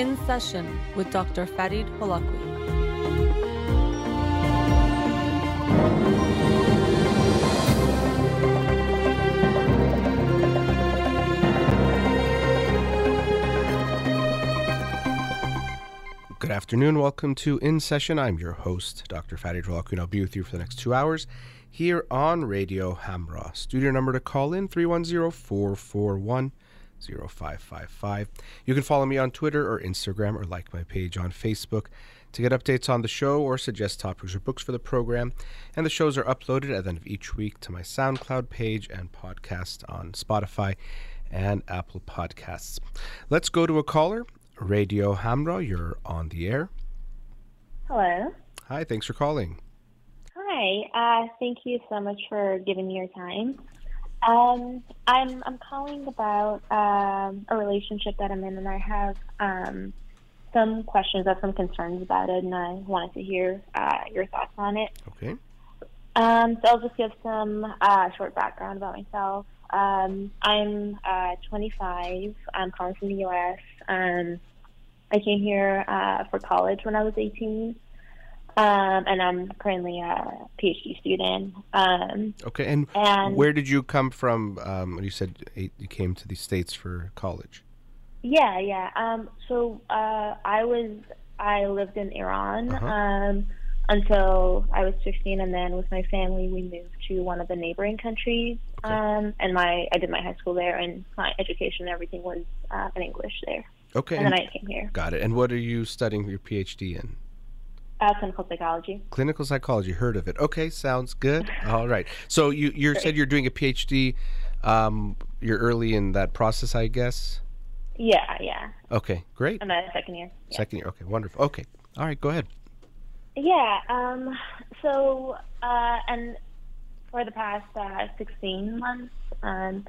In Session with Dr. Farid Holakouee. Good afternoon. Welcome to In Session. I'm your host, Dr. Farid Holakouee, and I'll be with you for the next two hours here on Radio Hamra. Studio number to call in 310 441 0555. You can follow me on Twitter or Instagram or like my page on Facebook to get updates on the show or suggest topics or books for the program. And the shows are uploaded at the end of each week to my SoundCloud page and podcast on Spotify and Apple Podcasts. Let's go to a caller. Radio Hamra, you're on the air. Hello. Hi, thanks for calling. Hi. Uh, thank you so much for giving me your time. Um, I'm I'm calling about um, a relationship that I'm in, and I have um, some questions, have some concerns about it, and I wanted to hear uh, your thoughts on it. Okay. Um, so I'll just give some uh, short background about myself. Um, I'm uh, 25. I'm calling from the U.S. Um, I came here uh, for college when I was 18. Um, and I'm currently a PhD student. Um, Okay, and, and where did you come from um, when you said you came to the States for college? yeah, yeah. Um, so uh, I was I lived in Iran Uh-huh. um, until I was 15, and then with my family we moved to one of the neighboring countries. Okay. Um, and my I did my high school there, and my education and everything was uh, in English there. Okay, And then I came here. got it. And what are you studying your PhD in? Uh, clinical psychology. Clinical psychology. Heard of it? Okay, sounds good. All right. So you you said you're doing a PhD. Um, you're early in that process, I guess. Yeah, yeah. Okay, great. I'm at second year. Yeah. Second year. Okay, wonderful. Okay, all right. Go ahead. Yeah. Um, so, uh, and for the past uh, 16 months, um,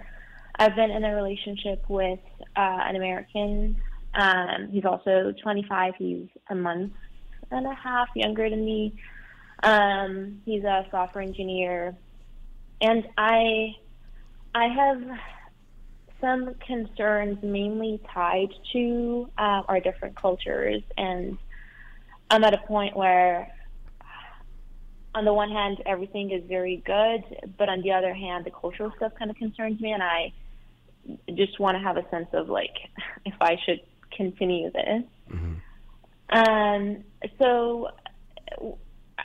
I've been in a relationship with uh, an American. Um, he's also 25. He's a month and a half younger than me. Um, he's a software engineer, and I, I have some concerns mainly tied to uh, our different cultures and I'm at a point where, on the one hand, everything is very good, but on the other hand, the cultural stuff kind of concerns me, and I just want to have a sense of like if I should continue this. Um, so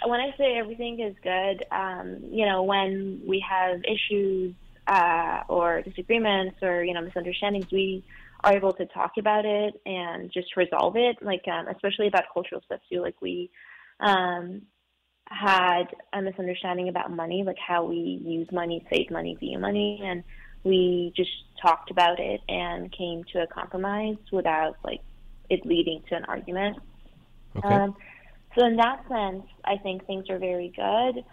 when I say everything is good, um, you know, when we have issues uh, or disagreements or you know misunderstandings, we are able to talk about it and just resolve it. Like um, especially about cultural stuff too. Like we um, had a misunderstanding about money, like how we use money, save money, view money, and we just talked about it and came to a compromise without like it leading to an argument. Okay. Um, so in that sense, I think things are very good.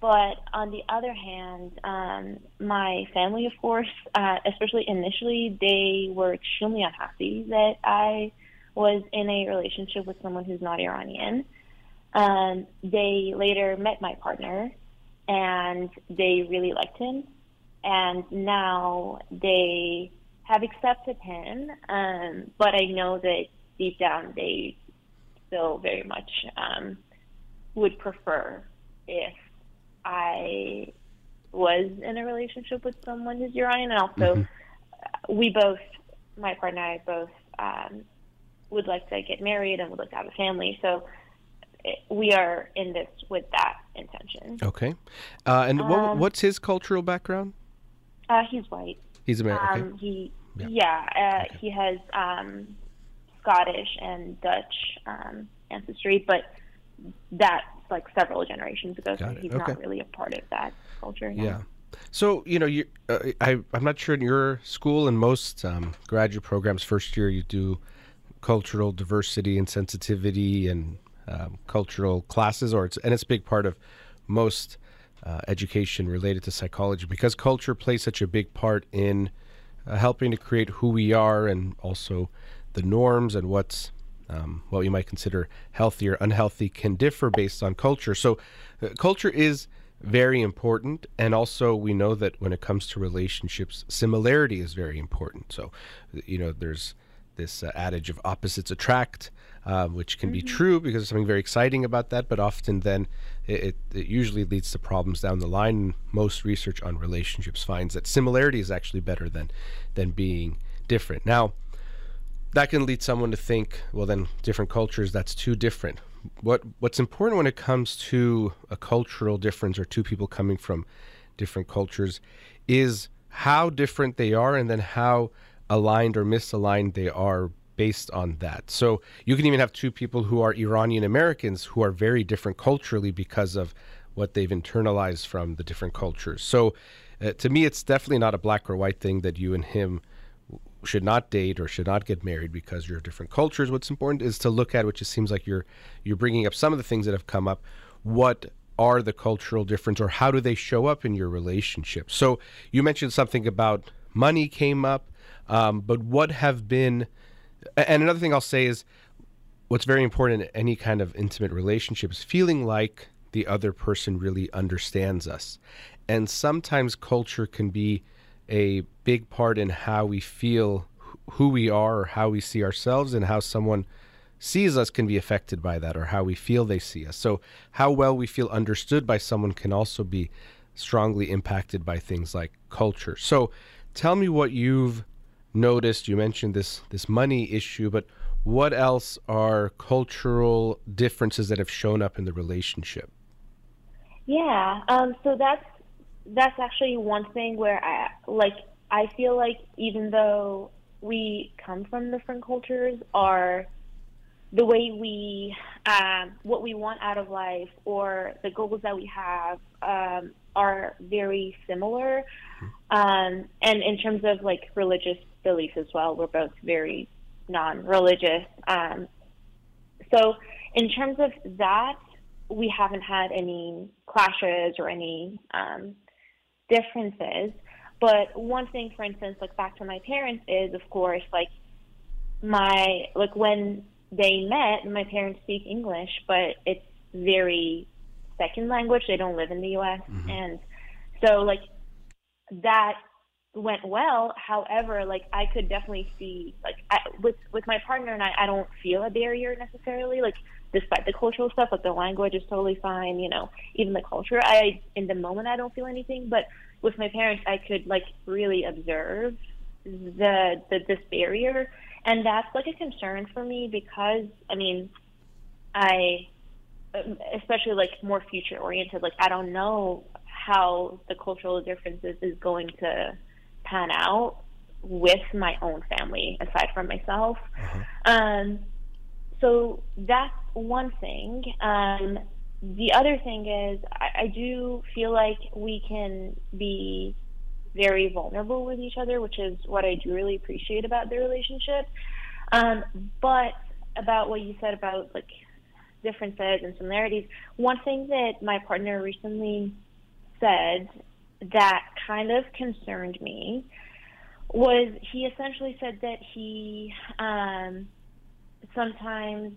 But on the other hand, um, my family, of course, uh, especially initially, they were extremely unhappy that I was in a relationship with someone who's not Iranian. Um, they later met my partner, and they really liked him. And now they have accepted him, um, but I know that deep down they still very much um, would prefer if I was in a relationship with someone who's Iranian, and also uh, we both, my partner and I both, um, would like to get married and would like to have a family. So it, we are in this with that intention. Okay. Uh, and what, Um, what's his cultural background? Uh, he's white. He's American. Um, he, Yeah. yeah, uh, he has um, Scottish and Dutch um, ancestry, but that's like several generations ago, so Got it. he's Okay. not really a part of that culture. now. Yeah. So you know, you uh, I I'm not sure in your school and most um, graduate programs, first year you do cultural diversity and sensitivity and um, cultural classes, or it's and it's a big part of most uh, education related to psychology because culture plays such a big part in uh, helping to create who we are and also the norms and what's um, what you might consider healthy or unhealthy can differ based on culture. So, uh, culture is very important, and also we know that when it comes to relationships, similarity is very important. So, you know, there's this uh, adage of opposites attract, uh, which can mm-hmm. be true because there's something very exciting about that, but often then it, it, it, usually leads to problems down the line. Most research on relationships finds that similarity is actually better than than being different. Now, that can lead someone to think, well, then different cultures, that's too different. What what's important when it comes to a cultural difference or two people coming from different cultures is how different they are and then how aligned or misaligned they are based on that. So you can even have two people who are Iranian Americans who are very different culturally because of what they've internalized from the different cultures. So uh, to me, it's definitely not a black or white thing that you and him should not date or should not get married because you're different cultures. What's important is to look at, which it seems like you're you're bringing up some of the things that have come up. What are the cultural difference, or how do they show up in your relationship? So you mentioned something about money came up, um, but what have been? And another thing I'll say is, what's very important in any kind of intimate relationship is feeling like the other person really understands us, and sometimes culture can be a big part in how we feel who we are or how we see ourselves and how someone sees us can be affected by that or how we feel they see us. So how well we feel understood by someone can also be strongly impacted by things like culture. So tell me what you've noticed. You mentioned this this money issue, but what else are cultural differences that have shown up in the relationship? Yeah, um, so that's that's actually one thing where I like I feel like even though we come from different cultures, our the way we um, what we want out of life or the goals that we have um, are very similar. Um, and in terms of like religious beliefs as well, we're both very non-religious. Um, so in terms of that, we haven't had any clashes or any um, differences. But one thing, for instance, like back to my parents, is of course like my like when they met, my parents speak English, but it's very second language. They don't live in the U.S. Mm-hmm. and so like that went well. However, like I could definitely see like I, with with my partner and I, I don't feel a barrier necessarily. Like despite the cultural stuff, like the language is totally fine. You know, even the culture. I in the moment I don't feel anything, but with my parents, I could like really observe the the this barrier, and that's like a concern for me because I mean, I especially like more future oriented. Like I don't know how the cultural differences is going to pan out with my own family aside from myself. Uh-huh. Um, so that's one thing. Um, the other thing is, I, I do feel like we can be very vulnerable with each other, which is what I do really appreciate about the relationship. Um, but about what you said about like differences and similarities, one thing that my partner recently said that kind of concerned me was he essentially said that he um, sometimes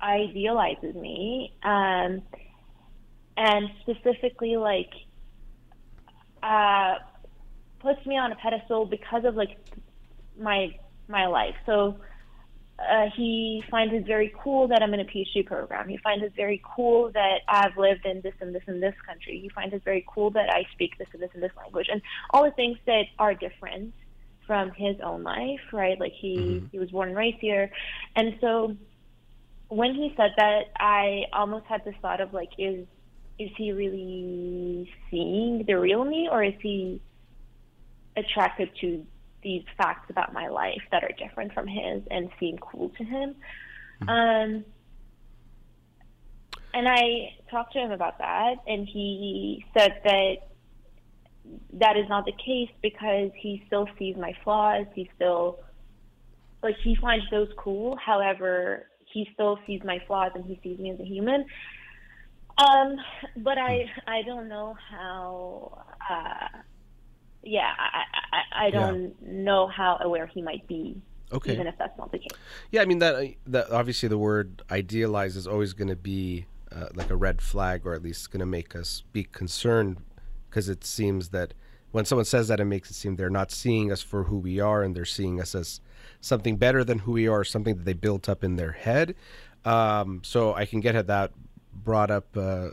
idealizes me, um, and specifically like uh, puts me on a pedestal because of like my my life. So uh, he finds it very cool that I'm in a PhD program. He finds it very cool that I've lived in this and this and this country. He finds it very cool that I speak this and this and this language, and all the things that are different from his own life, right? Like he mm-hmm. he was born and raised here, and so when he said that, I almost had this thought of like, is is he really seeing the real me, or is he attracted to these facts about my life that are different from his and seem cool to him? Mm-hmm. Um, and I talked to him about that, and he said that that is not the case because he still sees my flaws. He still like he finds those cool. However, he still sees my flaws and he sees me as a human. Um, but I I don't know how. Uh, yeah, I I, I don't yeah. know how aware he might be. Okay. Even if that's not the case. Yeah, I mean that that obviously the word idealize is always going to be uh, like a red flag, or at least going to make us be concerned because it seems that when someone says that, it makes it seem they're not seeing us for who we are, and they're seeing us as something better than who we are, something that they built up in their head. Um, so I can get at that brought up uh,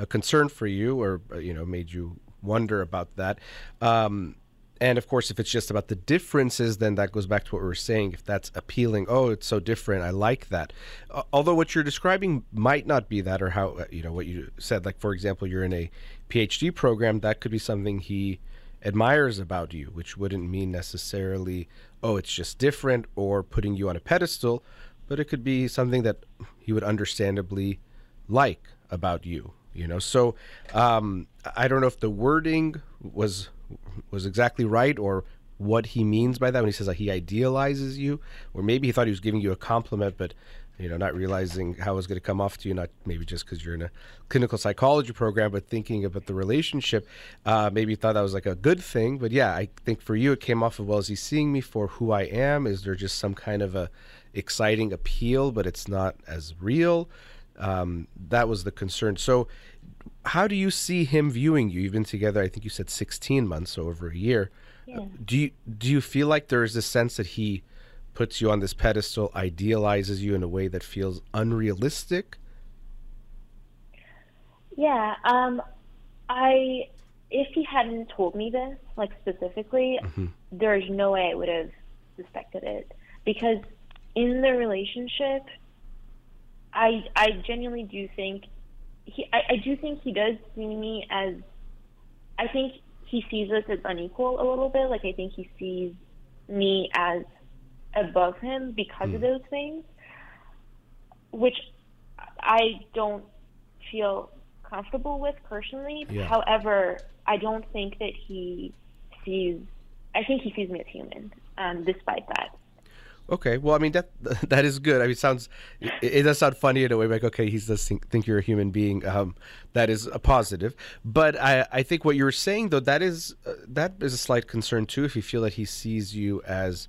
a concern for you, or uh, you know, made you wonder about that. Um, and of course, if it's just about the differences, then that goes back to what we were saying. If that's appealing, oh, it's so different, I like that. Uh, although what you're describing might not be that, or how, uh, you know, what you said, like, for example, you're in a PhD program, that could be something he admires about you, which wouldn't mean necessarily, oh, it's just different or putting you on a pedestal, but it could be something that he would understandably like about you, you know? So um, I don't know if the wording was was exactly right or what he means by that when he says like he idealizes you or maybe he thought he was giving you a compliment but you know not realizing how it was going to come off to you not maybe just because you're in a clinical psychology program but thinking about the relationship uh, maybe thought that was like a good thing but yeah i think for you it came off of well is he seeing me for who i am is there just some kind of a exciting appeal but it's not as real um, that was the concern so how do you see him viewing you? You've been together, I think you said 16 months, so over a year. Yeah. Do you do you feel like there is a sense that he puts you on this pedestal, idealizes you in a way that feels unrealistic? Yeah, um, I if he hadn't told me this, like specifically, mm-hmm. there's no way I would have suspected it because in the relationship, I I genuinely do think he, I, I do think he does see me as, I think he sees us as unequal a little bit. Like I think he sees me as above him because mm. of hmm. those things, which I don't feel comfortable with personally. Yeah. However, I don't think that he sees. I think he sees me as human, um, despite that. Okay, well, I mean that that is good. I mean, it sounds it, it, does sound funny in a way. Like, okay, he does think, think you're a human being. Um, that is a positive. But I I think what you were saying though that is uh, that is a slight concern too. If you feel that he sees you as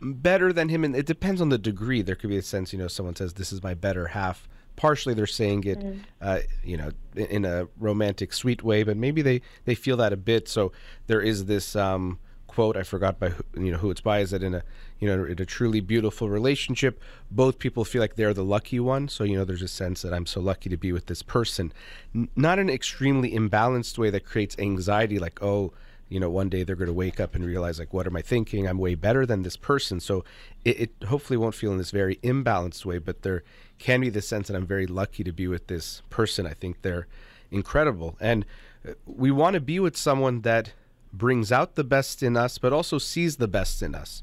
better than him, and it depends on the degree. There could be a sense, you know, someone says this is my better half. Partially, they're saying it, mm. uh, you know, in, in, a romantic, sweet way, but maybe they they feel that a bit. So there is this. Um, quote I forgot by who, you know who it's by is that in a you know in a truly beautiful relationship both people feel like they're the lucky one so you know there's a sense that I'm so lucky to be with this person N- not an extremely imbalanced way that creates anxiety like oh you know one day they're going to wake up and realize like what am I thinking I'm way better than this person so it, it hopefully won't feel in this very imbalanced way but there can be the sense that I'm very lucky to be with this person I think they're incredible and uh, we want to be with someone that brings out the best in us, but also sees the best in us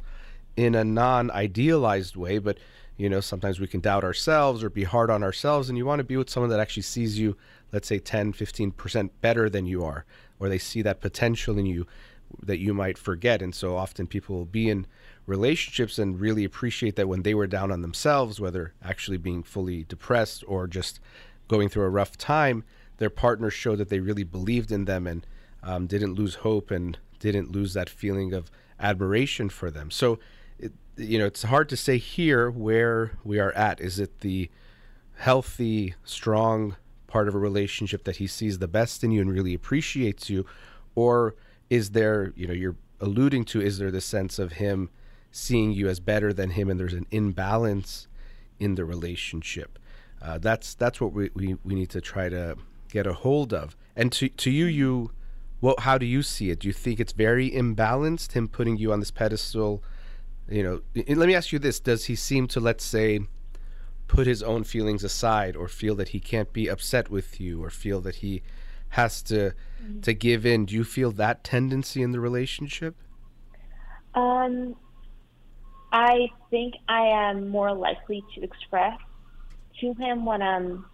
in a non idealized way. But, you know, sometimes we can doubt ourselves or be hard on ourselves. And you want to be with someone that actually sees you, let's say 10, 15% better than you are, or they see that potential in you that you might forget. And so often people will be in relationships and really appreciate that when they were down on themselves, whether actually being fully depressed or just going through a rough time, their partners showed that they really believed in them and um, didn't lose hope and didn't lose that feeling of admiration for them. So, it, you know, it's hard to say here where we are at. Is it the healthy, strong part of a relationship that he sees the best in you and really appreciates you, or is there, you know, you're alluding to, is there the sense of him seeing you as better than him, and there's an imbalance in the relationship? Uh, that's that's what we, we, we need to try to get a hold of. And to to you, you well, how do you see it? Do you think it's very imbalanced, him putting you on this pedestal? You know, let me ask you this: Does he seem to, let's say, put his own feelings aside, or feel that he can't be upset with you, or feel that he has to mm-hmm. to give in? Do you feel that tendency in the relationship? Um, I think I am more likely to express to him when I'm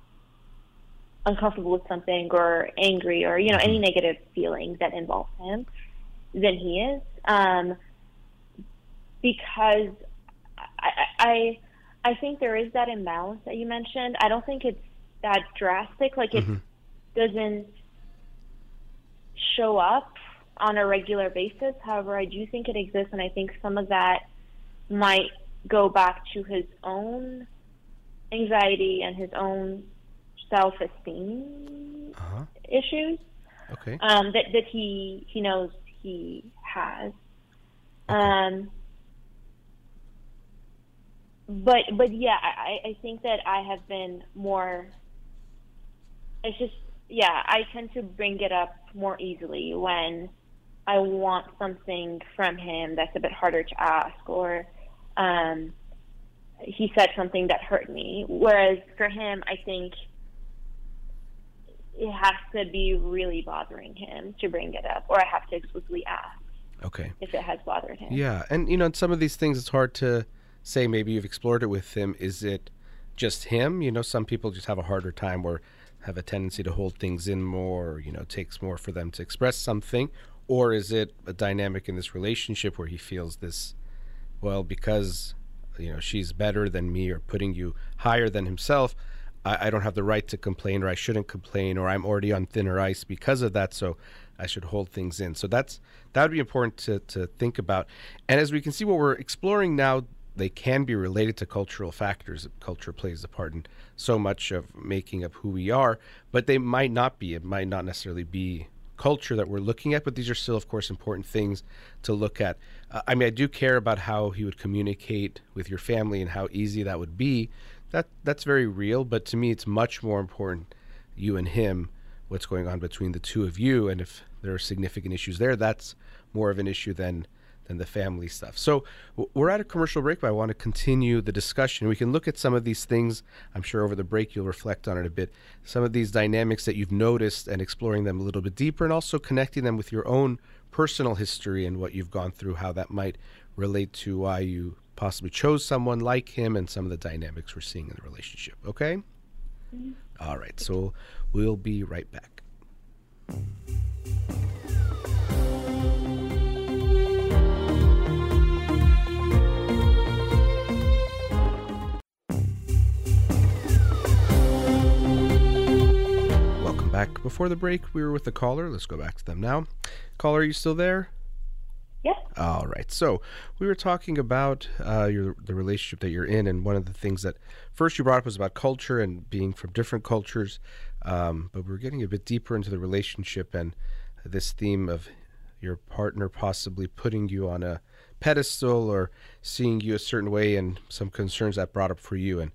uncomfortable with something or angry or you know any mm-hmm. negative feeling that involves him than he is um, because I, I I think there is that imbalance that you mentioned. I don't think it's that drastic. Like it mm-hmm. doesn't show up on a regular basis. However, I do think it exists, and I think some of that might go back to his own anxiety and his own self esteem uh-huh. issues. Okay. Um, that that he he knows he has. Um, but but yeah, I, I think that I have been more. It's just yeah, I tend to bring it up more easily when I want something from him that's a bit harder to ask, or um, he said something that hurt me. Whereas for him, I think it has to be really bothering him to bring it up, or I have to explicitly ask Okay. if it has bothered him. Yeah, and you know, some of these things, it's hard to say. Maybe you've explored it with him. Is it just him? You know, some people just have a harder time or have a tendency to hold things in more. Or, you know, takes more for them to express something. Or is it a dynamic in this relationship where he feels this, well, because you know she's better than me or putting you higher than himself, I, I don't have the right to complain or I shouldn't complain or I'm already on thinner ice because of that. So I should hold things in. So that's that would be important to, to think about. And as we can see, what we're exploring now, they can be related to cultural factors. Culture plays a part in so much of making up who we are, but they might not be. It might not necessarily be culture that we're looking at, but these are still, of course, important things to look at. Uh, I mean, I do care about how he would communicate with your family and how easy that would be. That that's very real, but to me, it's much more important you and him, what's going on between the two of you, and if there are significant issues there, that's more of an issue than than the family stuff. So we're at a commercial break, but I want to continue the discussion. We can look at some of these things. I'm sure over the break you'll reflect on it a bit. Some of these dynamics that you've noticed and exploring them a little bit deeper, and also connecting them with your own personal history and what you've gone through, how that might relate to why you possibly chose someone like him and some of the dynamics we're seeing in the relationship. Okay? Mm-hmm. All right. So we'll be right back. Back. Before the break, we were with the caller. Let's go back to them now. Caller, are you still there? Yeah. All right. So we were talking about uh, your the relationship that you're in, and one of the things that first you brought up was about culture and being from different cultures. Um, but we're getting a bit deeper into the relationship and this theme of your partner possibly putting you on a pedestal or seeing you a certain way, and some concerns that brought up for you. And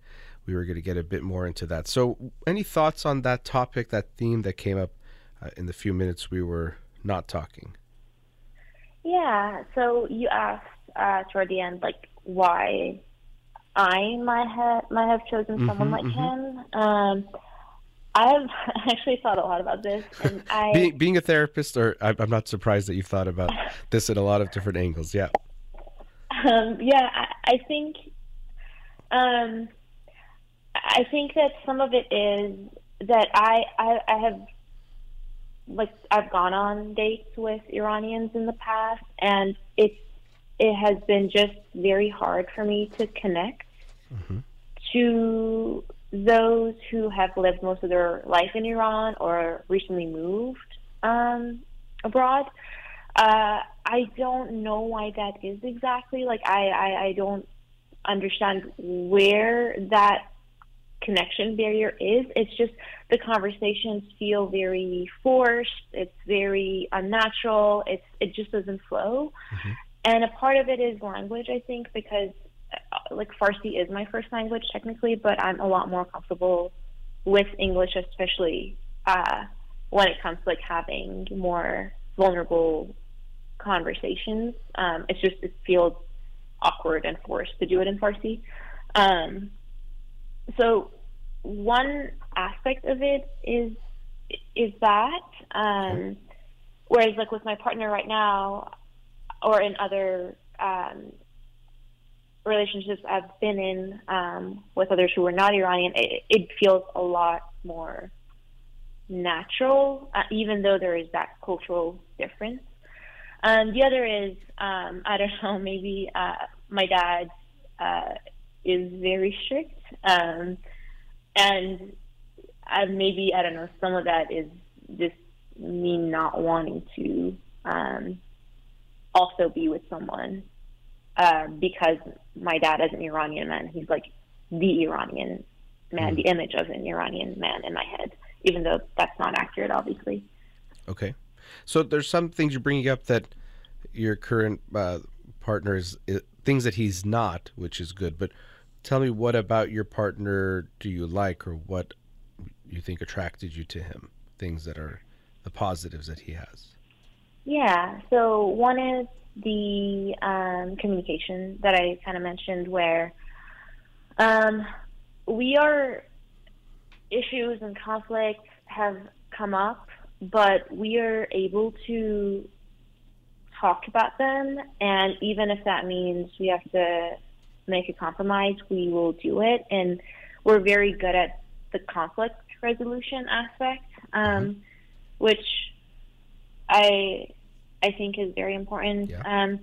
we were going to get a bit more into that. So, any thoughts on that topic, that theme that came up uh, in the few minutes we were not talking? Yeah. So you asked uh, toward the end, like why I might have might have chosen someone Mhm, like mhm. him. Um, I've actually thought a lot about this, and I being being a therapist, or I'm I'm not surprised that you've thought about this in a lot of different angles. Yeah. um, yeah, I, I think um, I think that some of it is that I, I I have like I've gone on dates with Iranians in the past, and it's it has been just very hard for me to connect Mhm. to those who have lived most of their life in Iran or recently moved um, abroad. Uh, I don't know why that is exactly. Like I, I, I don't understand where that connection barrier is. It's just the conversations feel very forced. It's very unnatural. It's it just doesn't flow. And a part of it is language, I think, because uh, like Farsi is my first language technically, but I'm a lot more comfortable with English, especially uh, when it comes to like having more vulnerable conversations. Um, it's just it feels awkward and forced to do it in Farsi. Um, so one aspect of it is is that um, whereas like with my partner right now or in other um, relationships I've been in um, with others who are not Iranian, it, it feels a lot more natural, uh, even though there is that cultural difference. Um, the other is, um, I don't know, maybe uh, my dad uh, is very strict. Um, and uh, maybe, I don't know, some of that is just me not wanting to um, also be with someone uh, because my dad is an Iranian man. He's like the Iranian man, the image of an Iranian man in my head, even though that's not accurate, obviously. Okay. So there's some things you're bringing up that your current uh, partner is, i things that he's not, which is good. But tell me, what about your partner do you like, or what you think attracted you to him? Things that are the positives that he has. Yeah. So one is the um, communication that I kind of mentioned, where um, we are issues and conflicts have come up, but we are able to talk about them, and even if that means we have to make a compromise, we will do it. And we're very good at the conflict resolution aspect, um, mm-hmm. which I I think is very important. Yeah. Um,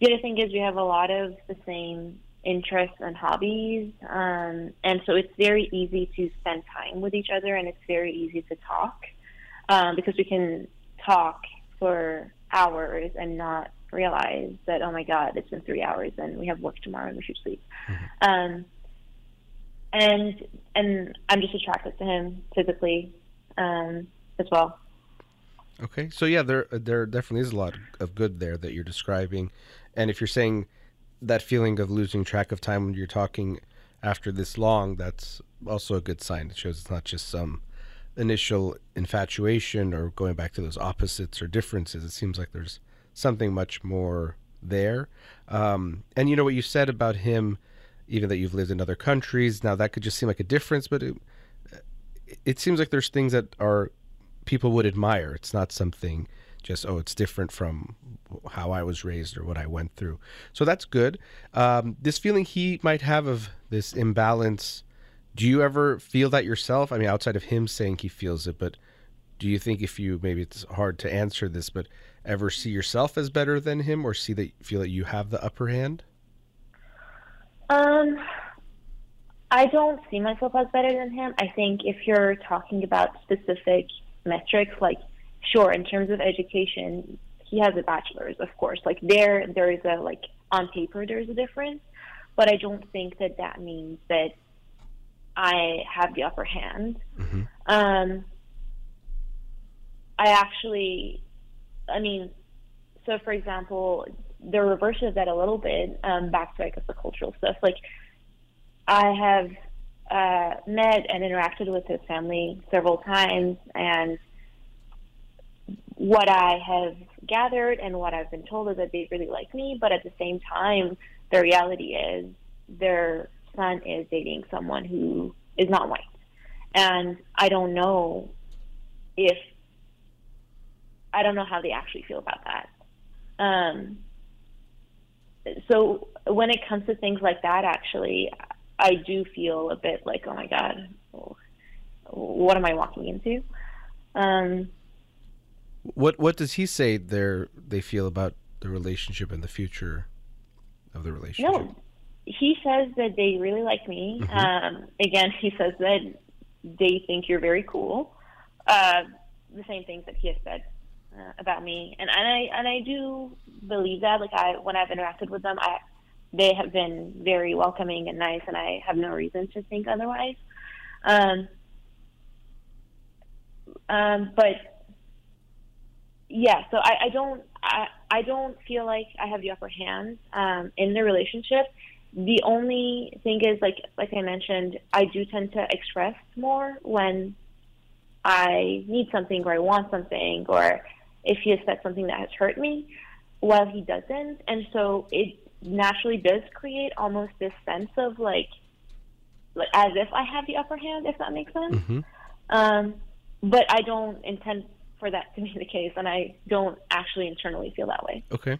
the other thing is we have a lot of the same interests and hobbies, um, and so it's very easy to spend time with each other, and it's very easy to talk um, because we can talk for hours and not realize that oh my god it's been three hours and we have work tomorrow and we should sleep. Mm-hmm. um, and and i'm just attracted to him physically um, as well. Okay. So yeah there there definitely is a lot of good there that you're describing. And if you're saying that feeling of losing track of time when you're talking after this long that's also a good sign. It shows it's not just some initial infatuation or going back to those opposites or differences. It seems like there's something much more there. Um, and you know what you said about him, even that you've lived in other countries. Now that could just seem like a difference, but it, it seems like there's things that are people would admire. It's not something just oh, it's different from how I was raised or what I went through. So that's good. Um, this feeling he might have of this imbalance do you ever feel that yourself? I mean, outside of him saying he feels it, but do you think if you maybe it's hard to answer this, but ever see yourself as better than him, or see that feel that you have the upper hand? Um, I don't see myself as better than him. I think if you're talking about specific metrics, like sure, in terms of education, he has a bachelor's, of course. Like there, there is a like on paper, there's a difference, but I don't think that that means that I have the upper hand. Mm-hmm. Um, I actually, I mean, so for example, the reverse of that a little bit, um, back to I guess the cultural stuff. Like, I have uh, met and interacted with his family several times, and what I have gathered and what I've been told is that they really like me, but at the same time, the reality is they're son is dating someone who is not white. And I don't know if, I don't know how they actually feel about that. Um, so when it comes to things like that, actually, I do feel a bit like, oh my God, what am I walking into? Um, what What does he say? They they feel about the relationship and the future of the relationship. No, he says that they really like me. Mm-hmm. Um, again, he says that they think you're very cool. Uh, the same things that he has said uh, about me, and, and I and I do believe that. Like I, when I've interacted with them, I they have been very welcoming and nice, and I have no reason to think otherwise. Um, um, but yeah, so I, I don't I, I don't feel like I have the upper hand um, in the relationship the only thing is like like I mentioned, I do tend to express more when I need something or I want something or if he has said something that has hurt me while he doesn't. And so it naturally does create almost this sense of like like as if I have the upper hand, if that makes sense. Mm-hmm. Um, but I don't intend for that to be the case, and I don't actually internally feel that way. Okay.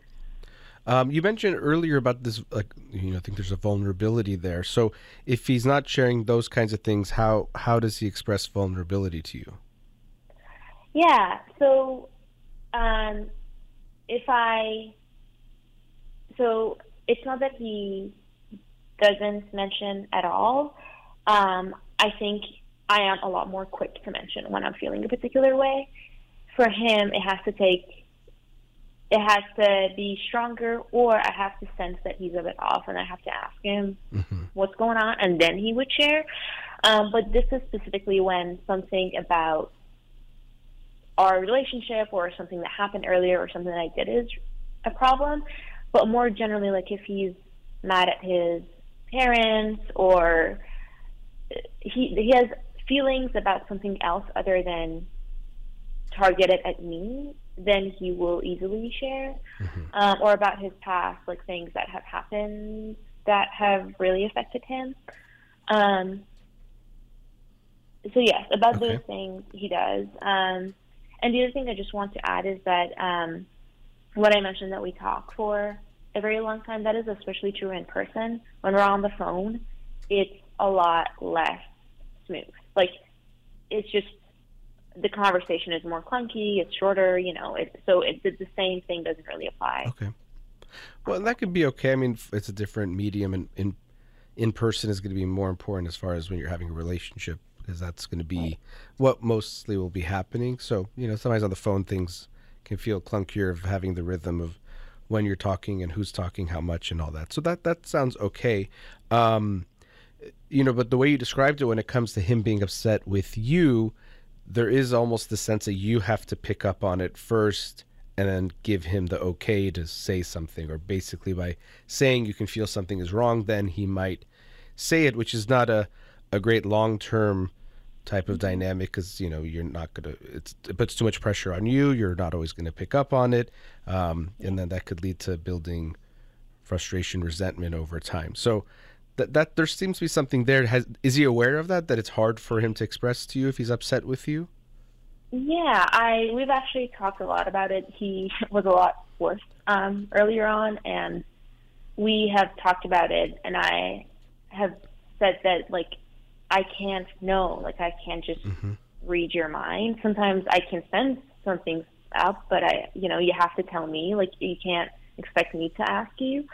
Um, you mentioned earlier about this, like you know, I think there's a vulnerability there. So if he's not sharing those kinds of things, how how does he express vulnerability to you? Yeah. So um, if I, so it's not that he doesn't mention at all. Um, I think I am a lot more quick to mention when I'm feeling a particular way. For him, it has to take it has to be stronger, or I have to sense that he's a bit off, and I have to ask him mm-hmm. what's going on, and then he would share. Um, but this is specifically when something about our relationship or something that happened earlier or something that I did is a problem, but more generally, like if he's mad at his parents or he he has feelings about something else other than targeted at me, then he will easily share, mm-hmm. um, or about his past, like things that have happened that have really affected him. Um, so yes, about okay. those things he does. Um, and the other thing I just want to add is that um, what I mentioned that we talk for a very long time. That is especially true in person. When we're on the phone, it's a lot less smooth. Like it's just the conversation is more clunky. It's shorter. You know, it, so it, the same thing doesn't really apply. Okay. Well, that could be okay. I mean, it's a different medium, and in in person is going to be more important as far as when you're having a relationship because that's going to be what mostly will be happening. So you know, sometimes on the phone things can feel clunkier of having the rhythm of when you're talking and who's talking how much and all that. So that that sounds okay. Um, you know, but the way you described it when it comes to him being upset with you, there is almost the sense that you have to pick up on it first and then give him the okay to say something or basically by saying you can feel something is wrong then he might say it which is not a a great long-term type of dynamic because you know you're not gonna it's it puts too much pressure on you you're not always going to pick up on it um, and then that could lead to building frustration resentment over time. So that that there seems to be something there. Has is he aware of that that it's hard for him to express to you if he's upset with you? Yeah i we've actually talked a lot about it. He was a lot worse um, earlier on and we have talked about it and i have said that like I can't know. Like I can't just mm-hmm. read your mind. Sometimes I can sense something's up, but I, you know, you have to tell me. Like you can't expect me to ask you.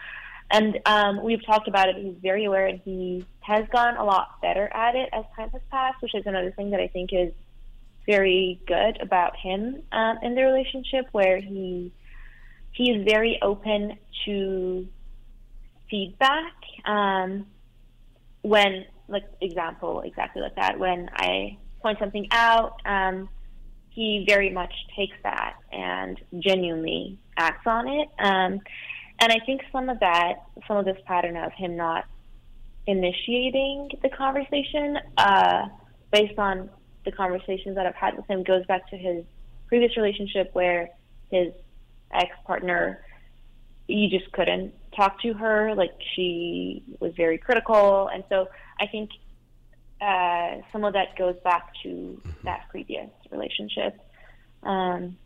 And um, we've talked about it. He's very aware, and he has gone a lot better at it as time has passed, which is another thing that I think is very good about him um, in the relationship, where he he is very open to feedback. Um, when like example exactly like that when I point something out, um, he very much takes that and genuinely acts on it. Um, and I think some of that, some of this pattern of him not initiating the conversation, uh, based on the conversations that I've had with him, goes back to his previous relationship where his ex partner, you just couldn't talk to her. Like she was very critical. And so I think uh, some of that goes back to mm-hmm. that previous relationship. Um,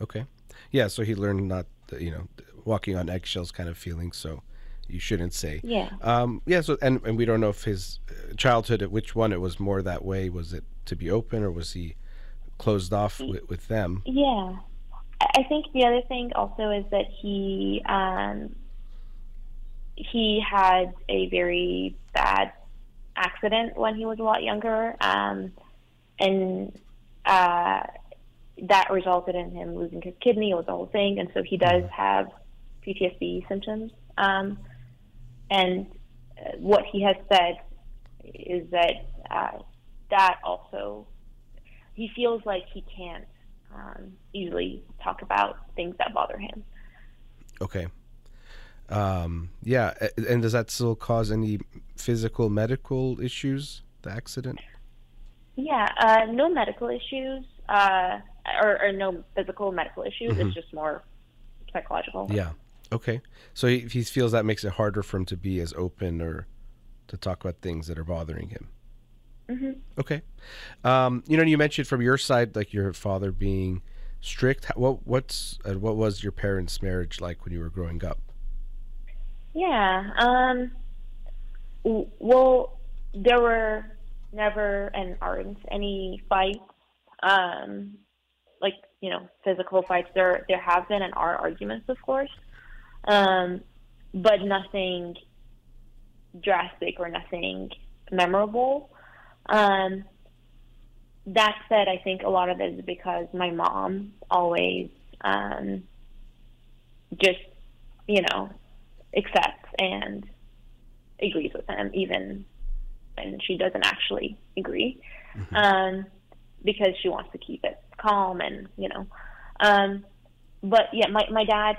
okay. Yeah. So he learned not, you know, walking on eggshells kind of feeling. So you shouldn't say. Yeah. Um, yeah. So, and, and we don't know if his uh, childhood, at which one it was more that way. Was it to be open or was he closed off with, with them? Yeah. I think the other thing also is that he, um, he had a very bad accident when he was a lot younger, um, and uh, that resulted in him losing his kidney. It was the whole thing, and so he does mm-hmm. have PTSD symptoms. Um, and uh, what he has said is that uh, that also he feels like he can't um, easily talk about things that bother him. Okay. Um, yeah, and does that still cause any physical medical issues? The accident? Yeah, uh, no medical issues, uh, or, or, no physical medical issues. Mm-hmm. It's just more psychological. Yeah. Okay. So he, he feels that makes it harder for him to be as open or to talk about things that are bothering him. Mm-hmm. Okay. Um, you know, you mentioned from your side, like your father being strict. What what's uh, what was your parents' marriage like when you were growing up? Yeah. Um, well, there were never and aren't any fights. Um, like you know, physical fights. There there have been and are arguments, of course, um, but nothing drastic or nothing memorable. Um, that said, I think a lot of it is because my mom always um, just, you know, accepts and agrees with him, even when she doesn't actually agree, mm-hmm. um, because she wants to keep it calm and you know. Um, but yeah, my my dad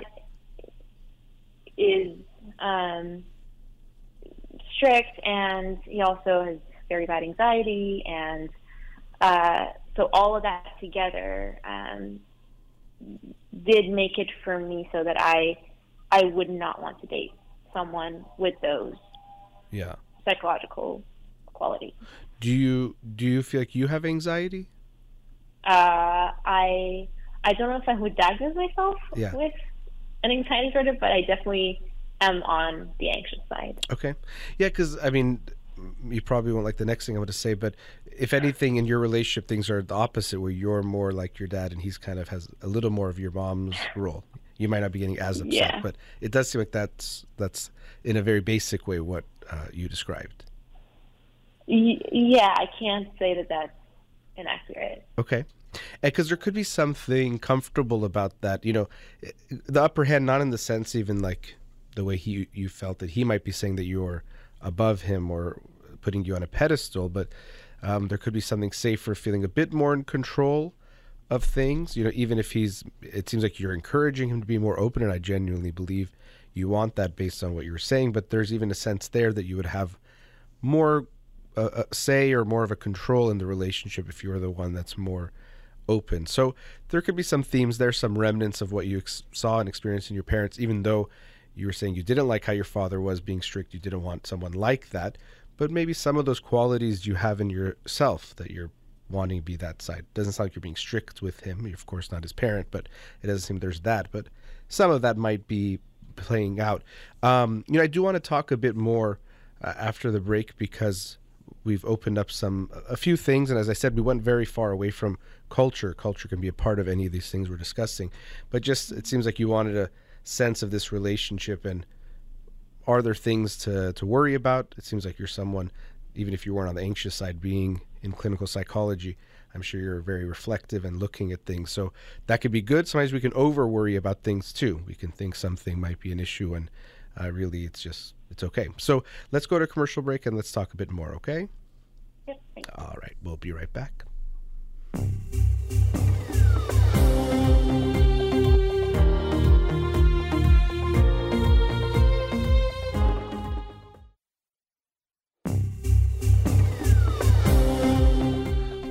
is um, strict, and he also has very bad anxiety, and uh, so all of that together um, did make it for me so that I I would not want to date someone with those Yeah. psychological qualities. Do you do you feel like you have anxiety? Uh, I I don't know if I would diagnose myself Yeah. with an anxiety disorder, but I definitely am on the anxious side. Okay. Yeah, because I mean, you probably won't like the next thing I'm going to say, but if anything in your relationship, things are the opposite, where you're more like your dad and he's kind of has a little more of your mom's role. You might not be getting as upset, Yeah. but it does seem like that's that's in a very basic way what uh, you described. Y- yeah, I can't say that that's inaccurate. Okay. Because there could be something comfortable about that, you know, the upper hand, not in the sense even like the way he you felt that he might be saying that you're above him or putting you on a pedestal, but um, there could be something safer, feeling a bit more in control of things. You know, even if he's, it seems like you're encouraging him to be more open, and I genuinely believe you want that based on what you're saying. But there's even a sense there that you would have more uh, uh, say or more of a control in the relationship if you're the one that's more open. So there could be some themes there, some remnants of what you ex- saw and experienced in your parents, even though you were saying you didn't like how your father was being strict, you didn't want someone like that. But maybe some of those qualities you have in yourself that you're wanting to be that side. Doesn't sound like you're being strict with him. You're of course not his parent, but it doesn't seem there's that. But some of that might be playing out. Um, you know, I do want to talk a bit more uh, after the break because we've opened up some a few things and as i said we went very far away from culture culture can be a part of any of these things we're discussing but just it seems like you wanted a sense of this relationship and are there things to to worry about it seems like you're someone even if you weren't on the anxious side being in clinical psychology i'm sure you're very reflective and looking at things. So that could be good. Sometimes we can over worry about things too. We can think something might be an issue and uh, really it's just it's okay. So let's go to a commercial break and let's talk a bit more okay? Yep, all right, we'll be right back.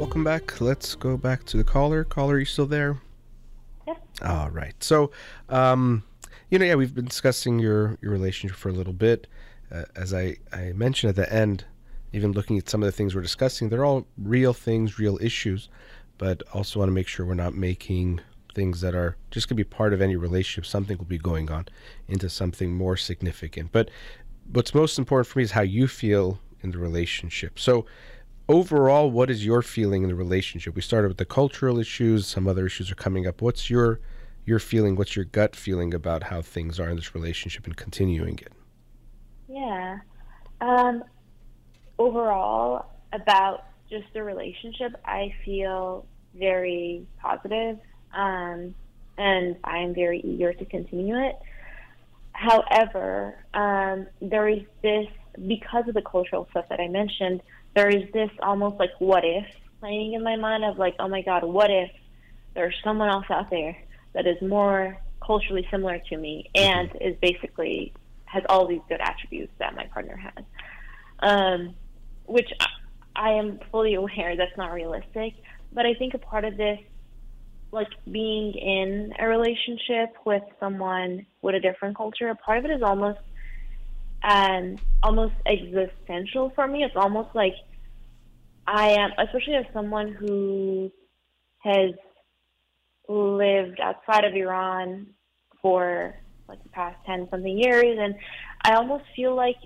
Welcome back. Let's go back to the caller. Caller, are you still there? Yeah. All right. So, um, you know, yeah, we've been discussing your your relationship for a little bit. Uh, as I I mentioned at the end, even looking at some of the things we're discussing, they're all real things, real issues, but also want to make sure we're not making things that are just going to be part of any relationship. Something will be going on into something more significant. But what's most important for me is how you feel in the relationship. So, overall, what is your feeling in the relationship? We started with the cultural issues. Some other issues are coming up. What's your your feeling? What's your gut feeling about how things are in this relationship and continuing it? Yeah. Um, overall, about just the relationship, I feel very positive, um, and I am very eager to continue it. However, um, there is this, because of the cultural stuff that I mentioned, there is this almost like what if playing in my mind of like, oh my God, what if there's someone else out there that is more culturally similar to me and is basically has all these good attributes that my partner has, um, which I, I am fully aware that's not realistic. But I think a part of this, like being in a relationship with someone with a different culture, a part of it is almost um, almost existential for me. It's almost like I am, especially as someone who has lived outside of Iran for like the past 10 something years. And I almost feel like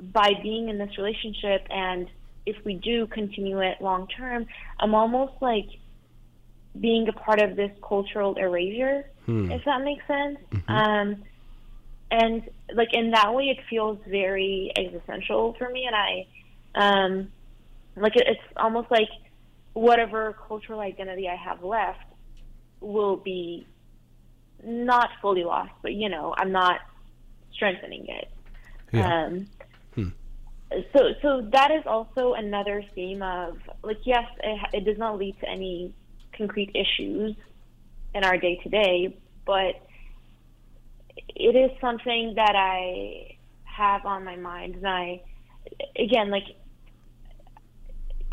by being in this relationship and if we do continue it long term, I'm almost like being a part of this cultural erasure, Hmm. if that makes sense. Mhm. Um, and like in that way, it feels very existential for me. And I, um, like it, it's almost like whatever cultural identity I have left will be not fully lost, but you know, I'm not strengthening it. Yeah. Um, Hmm. So, so that is also another theme of like, yes, it, it does not lead to any concrete issues in our day to day, but it is something that I have on my mind, and I, again, like,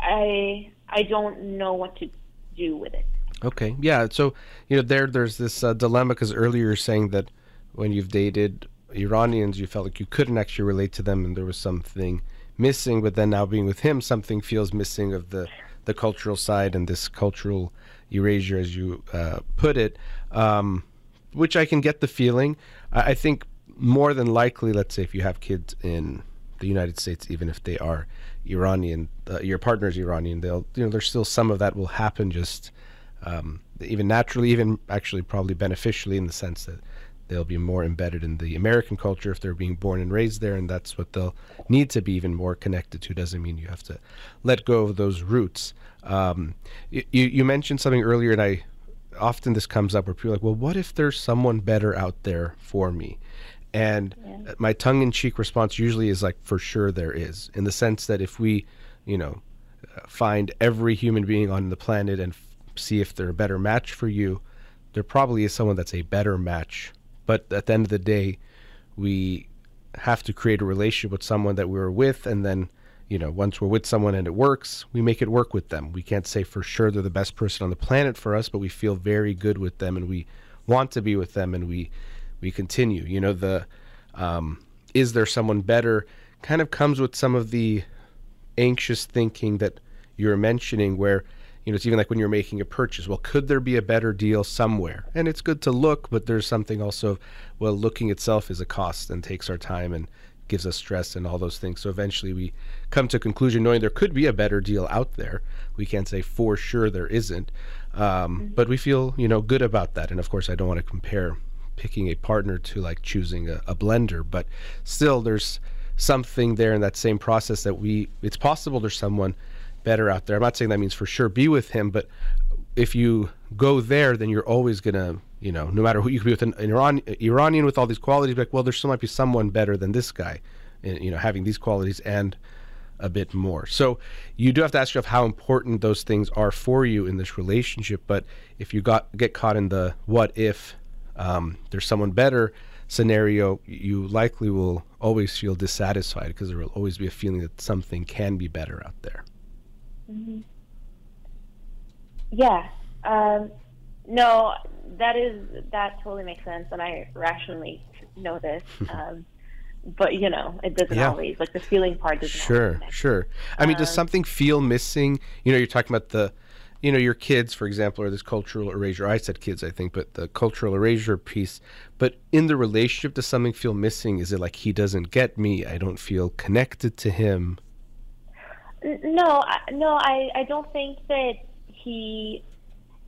I I don't know what to do with it. Okay, yeah. So you know, there there's this uh, dilemma because earlier you're saying that when you've dated Iranians, you felt like you couldn't actually relate to them, and there was something missing. But then now being with him, something feels missing of the the cultural side and this cultural erasure, as you uh, put it, um, which I can get the feeling. I, I think more than likely, let's say if you have kids in the United States, even if they are Iranian, uh, your partner's Iranian, they'll you know there's still some of that will happen just um, even naturally, even actually probably beneficially in the sense that they'll be more embedded in the American culture if they're being born and raised there, and that's what they'll need to be even more connected to. Doesn't mean you have to let go of those roots. Um, you, you mentioned something earlier, and I often this comes up where people are like, well, what if there's someone better out there for me? And yeah. my tongue in cheek response usually is like, for sure there is, in the sense that if we, you know, find every human being on the planet and f- see if they're a better match for you, there probably is someone that's a better match but at the end of the day, we have to create a relationship with someone that we are with, and then you know once we're with someone and it works, we make it work with them. We can't say for sure they're the best person on the planet for us, but we feel very good with them, and we want to be with them, and we we continue. You know the um, is there someone better kind of comes with some of the anxious thinking that you're mentioning where you know, it's even like when you're making a purchase. Well, could there be a better deal somewhere? And it's good to look, but there's something also, well, looking itself is a cost and takes our time and gives us stress and all those things. So eventually we come to a conclusion knowing there could be a better deal out there. We can't say for sure there isn't, um, mm-hmm. but we feel, you know, good about that. And of course, I don't want to compare picking a partner to like choosing a, a blender, but still there's something there in that same process that we, it's possible there's someone better out there. I'm not saying that means for sure be with him, but if you go there, then you're always gonna, you know, no matter who you could be with an, an Iran, Iranian with all these qualities, like, well, there still might be someone better than this guy, you know, having these qualities and a bit more. So you do have to ask yourself how important those things are for you in this relationship. But if you got get caught in the what if um, there's someone better scenario, you likely will always feel dissatisfied because there will always be a feeling that something can be better out there. Mm-hmm. Yeah. Um, no, that is that totally makes sense, and I rationally know this. Um, but you know, it doesn't yeah. always like the feeling part doesn't. Sure, sure. I mean, does um, something feel missing? You know, you're talking about the, you know, your kids, for example, or this cultural erasure. I said kids, I think, but the cultural erasure piece. But in the relationship, does something feel missing? Is it like he doesn't get me? I don't feel connected to him. No, no, I, I don't think that he.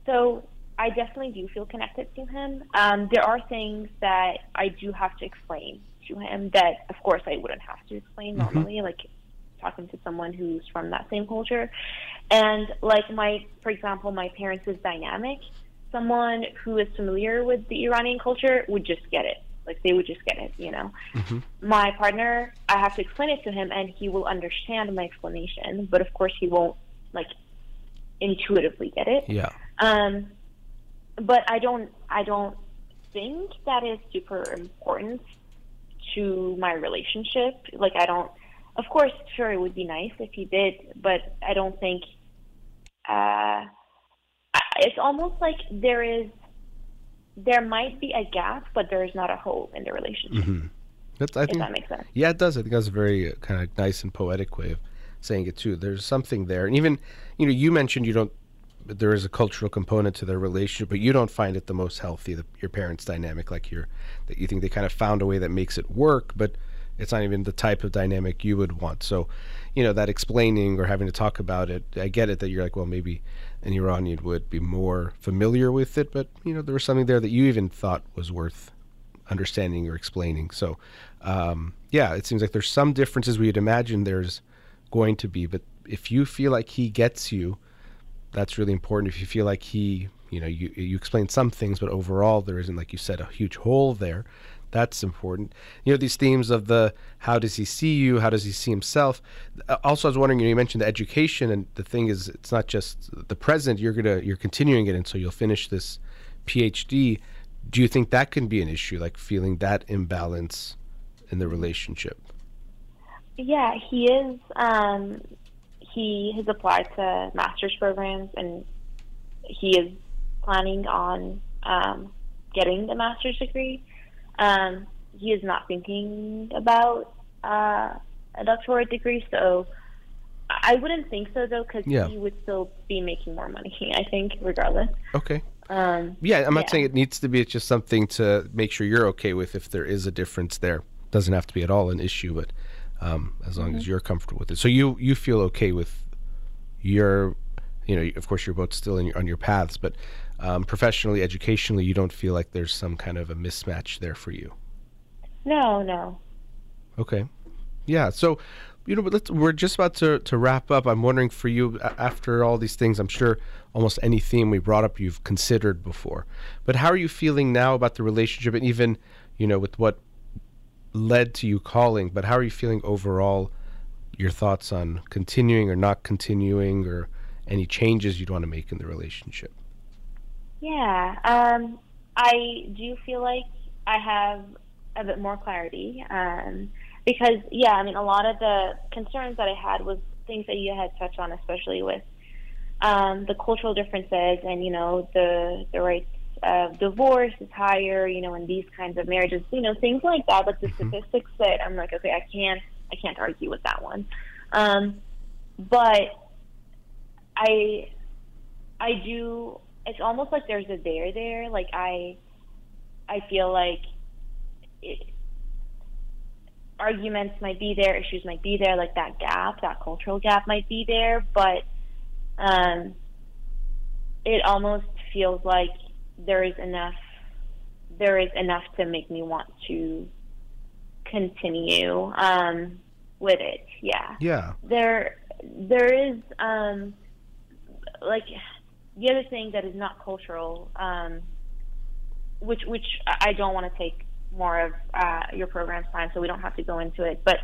So I definitely do feel connected to him. Um, there are things that I do have to explain to him that, of course, I wouldn't have to explain mm-hmm. normally, like talking to someone who's from that same culture. And like my, for example, my parents' dynamic. Someone who is familiar with the Iranian culture would just get it. Like they would just get it, you know. Mm-hmm. My partner, I have to explain it to him, and he will understand my explanation. But of course, he won't like intuitively get it. Yeah. Um, but I don't. I don't think that is super important to my relationship. Like I don't. Of course, sure, it would be nice if he did, but I don't think. Uh, it's almost like there is there might be a gap, but there is not a hole in the relationship. Mm-hmm. That's, I think, that makes sense. Yeah, it does. I think that's a very uh, kind of nice and poetic way of saying it too. There's something there, and even you know, you mentioned you don't. There is a cultural component to their relationship, but you don't find it the most healthy. The, your parents' dynamic, like you're, that you think they kind of found a way that makes it work, but it's not even the type of dynamic you would want. So, you know, that explaining or having to talk about it, I get it that you're like, well, maybe an Iranian would be more familiar with it, but you know there was something there that you even thought was worth understanding or explaining. So um, yeah, it seems like there's some differences we would imagine there's going to be, but if you feel like he gets you, that's really important. If you feel like he, you know, you you explain some things, but overall there isn't, like you said, a huge hole there, That's important. You know, these themes of the how does he see you? How does he see himself? Uh, also, I was wondering, you mentioned the education, and the thing is, it's not just the present. You're gonna you're continuing it, and so you'll finish this PhD. Do you think that can be an issue, like feeling that imbalance in the relationship? Yeah, he is. Um, he has applied to master's programs, and he is planning on um, getting the master's degree. Um, he is not thinking about uh, a doctorate degree, so I wouldn't think so though, because Yeah. he would still be making more money. I think, regardless. Okay. Um, Yeah, I'm not Yeah. saying it needs to be. It's just something to make sure you're okay with if there is a difference there. Doesn't have to be at all an issue, but um, as long as you're comfortable with it. So you you feel okay with your, you know, of course you're both still in your, on your paths, but um, professionally, educationally, you don't feel like there's some kind of a mismatch there for you. no, no. Okay. Yeah. So, you know, but let's, we're just about to, to wrap up. I'm wondering for you, after all these things, I'm sure almost any theme we brought up you've considered before. But how are you feeling now about the relationship and even, you know, with what led to you calling, but how are you feeling overall? Your thoughts on continuing or not continuing or any changes you'd want to make in the relationship? Yeah, um, I do feel like I have a bit more clarity um, because, yeah, I mean, a lot of the concerns that I had was things that you had touched on, especially with um, the cultural differences and you know the the rates of divorce is higher, you know, in these kinds of marriages, you know, things like that. But the statistics that I'm like, okay, I can't I can't argue with that one. Um, but I I do. It's almost like there's a there there. Like I, I feel like it, arguments might be there, issues might be there, like that gap, that cultural gap might be there, but um, it almost feels like there is enough. There is enough to make me want to continue um, with it. Yeah Yeah. there there is um like the other thing that is not cultural um which which I don't want to take more of uh, your program's time, so we don't have to go into it. But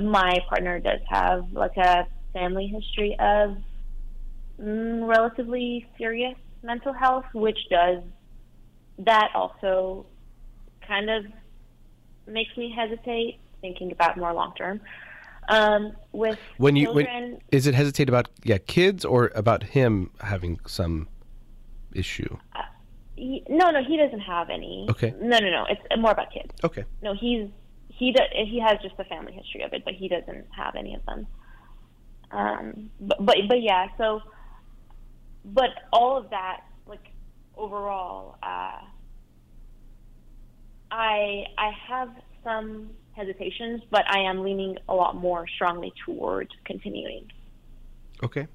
my partner does have like a family history of mm, relatively serious mental health, which does that also kind of makes me hesitate thinking about more long term. Um, with When you when, children, is it hesitate about yeah kids or about him having some issue? he, no, no, he doesn't have any. Okay. No, no, no. It's more about kids. Okay. No, he's he does, he has just the family history of it, but he doesn't have any of them. Um, but but but yeah. So, but all of that, like overall, uh, I I have some hesitations, but I am leaning a lot more strongly towards continuing. Okay.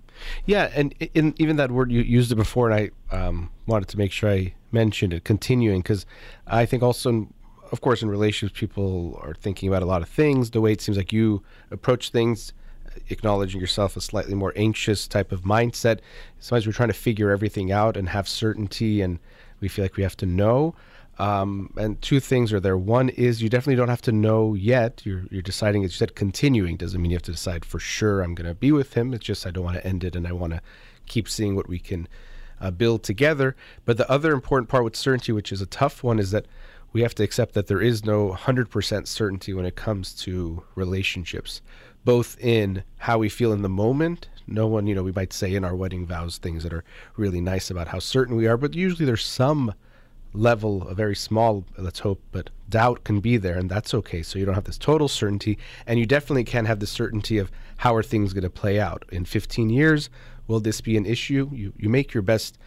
Yeah, and in even that word you used it before, and I um, wanted to make sure I mentioned it. Continuing, because I think also, of course, in relationships, people are thinking about a lot of things. The way it seems like you approach things, acknowledging yourself a slightly more anxious type of mindset. Sometimes we're trying to figure everything out and have certainty, and we feel like we have to know. Um, and two things are there. One is you definitely don't have to know yet. You're you're deciding. As you said, continuing doesn't mean you have to decide for sure. I'm going to be with him. It's just I don't want to end it, and I want to keep seeing what we can uh, build together. But the other important part with certainty, which is a tough one, is that we have to accept that there is no 100% certainty when it comes to relationships, both in how we feel in the moment. No one, you know, we might say in our wedding vows things that are really nice about how certain we are, but usually there's some level, a very small, let's hope, but doubt can be there, and that's okay. So you don't have this total certainty, and you definitely can't have the certainty of how are things going to play out in 15 years. Will this be an issue? You you make your best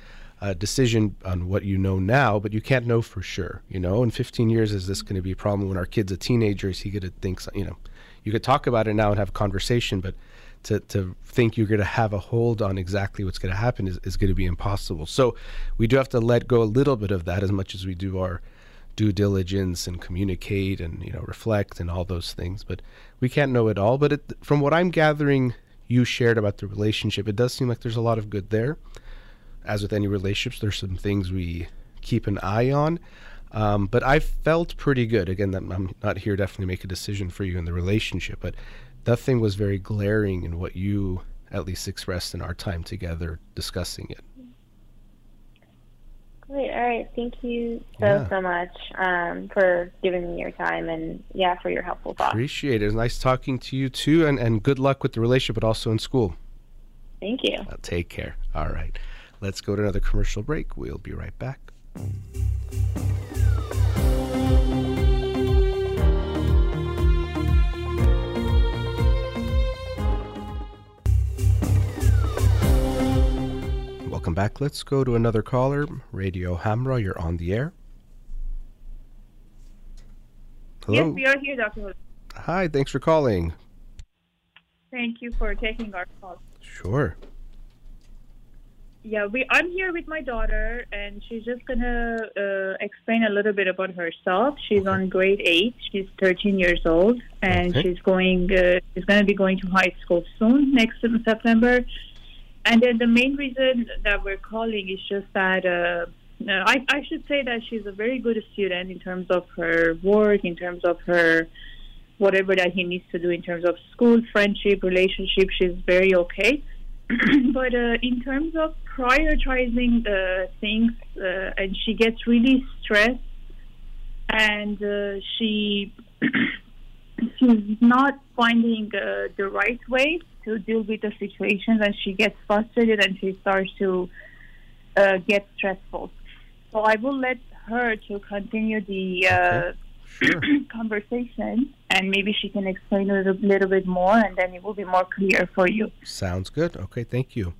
uh, decision on what you know now, but you can't know for sure. You know, in 15 years, is this going to be a problem when our kid's a teenager? Is he going to think? You know, you could talk about it now and have a conversation, but to, to think you're going to have a hold on exactly what's going to happen is, is going to be impossible. So we do have to let go a little bit of that as much as we do our due diligence and communicate and you know reflect and all those things. But we can't know it all. But it, from what I'm gathering, you shared about the relationship, it does seem like there's a lot of good there. As with any relationships, there's some things we keep an eye on. Um, but I felt pretty good. Again, I'm not here to definitely make a decision for you in the relationship, but nothing was very glaring in what you at least expressed in our time together discussing it. Great. All right. Thank you so, yeah. so much um, for giving me your time and, yeah, for your helpful thoughts. Appreciate it. It nice talking to you, too, and, and good luck with the relationship, but also in school. Thank you. Uh, take care. All right. Let's go to another commercial break. We'll be right back. Welcome back. Let's go to another caller. Radio Hamra, you're on the air. Hello. Yes, we are here, Dr. Hi, thanks for calling. Thank you for taking our call. Sure. Yeah, we. I'm here with my daughter, and she's just gonna uh, explain a little bit about herself. She's okay. on grade eight. She's 13 years old, and okay. she's going. Uh, she's gonna be going to high school soon, next September. And then the main reason that we're calling is just that. Uh, I, I should say that she's a very good student in terms of her work, in terms of her whatever that he needs to do in terms of school, friendship, relationship. She's very okay. but uh, in terms of prioritizing the things, uh, and she gets really stressed, and uh, she she's not finding uh, the right way to deal with the situations, and she gets frustrated and she starts to uh, get stressful. So I will let her to continue the uh, sure. conversation, and maybe she can explain a little, bit more, and then it will be more clear for you. Sounds good. Okay, thank you.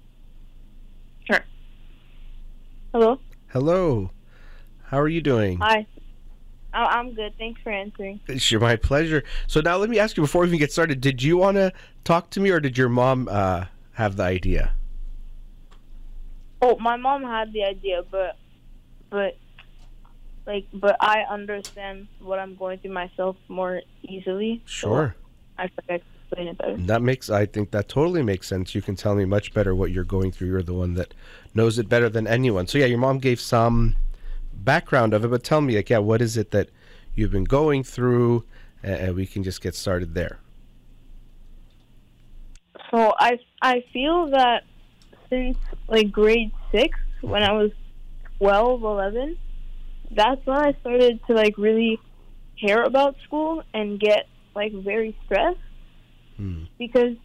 Sure. Hello. Hello. How are you doing? Hi. I'm good. Thanks for answering. It's my pleasure. So now let me ask you before we even get started, did you want to talk to me or did your mom uh, have the idea? Oh, my mom had the idea, but but like but I understand what I'm going through myself more easily. Sure. So I could explain it better. That makes I think that totally makes sense. You can tell me much better what you're going through. You're the one that knows it better than anyone. So yeah, your mom gave some background of it, but tell me like yeah, what is it that you've been going through and we can just get started there. So I I feel that since like grade 6 when I was 12, 11, that's when I started to like really care about school and get like very stressed hmm. because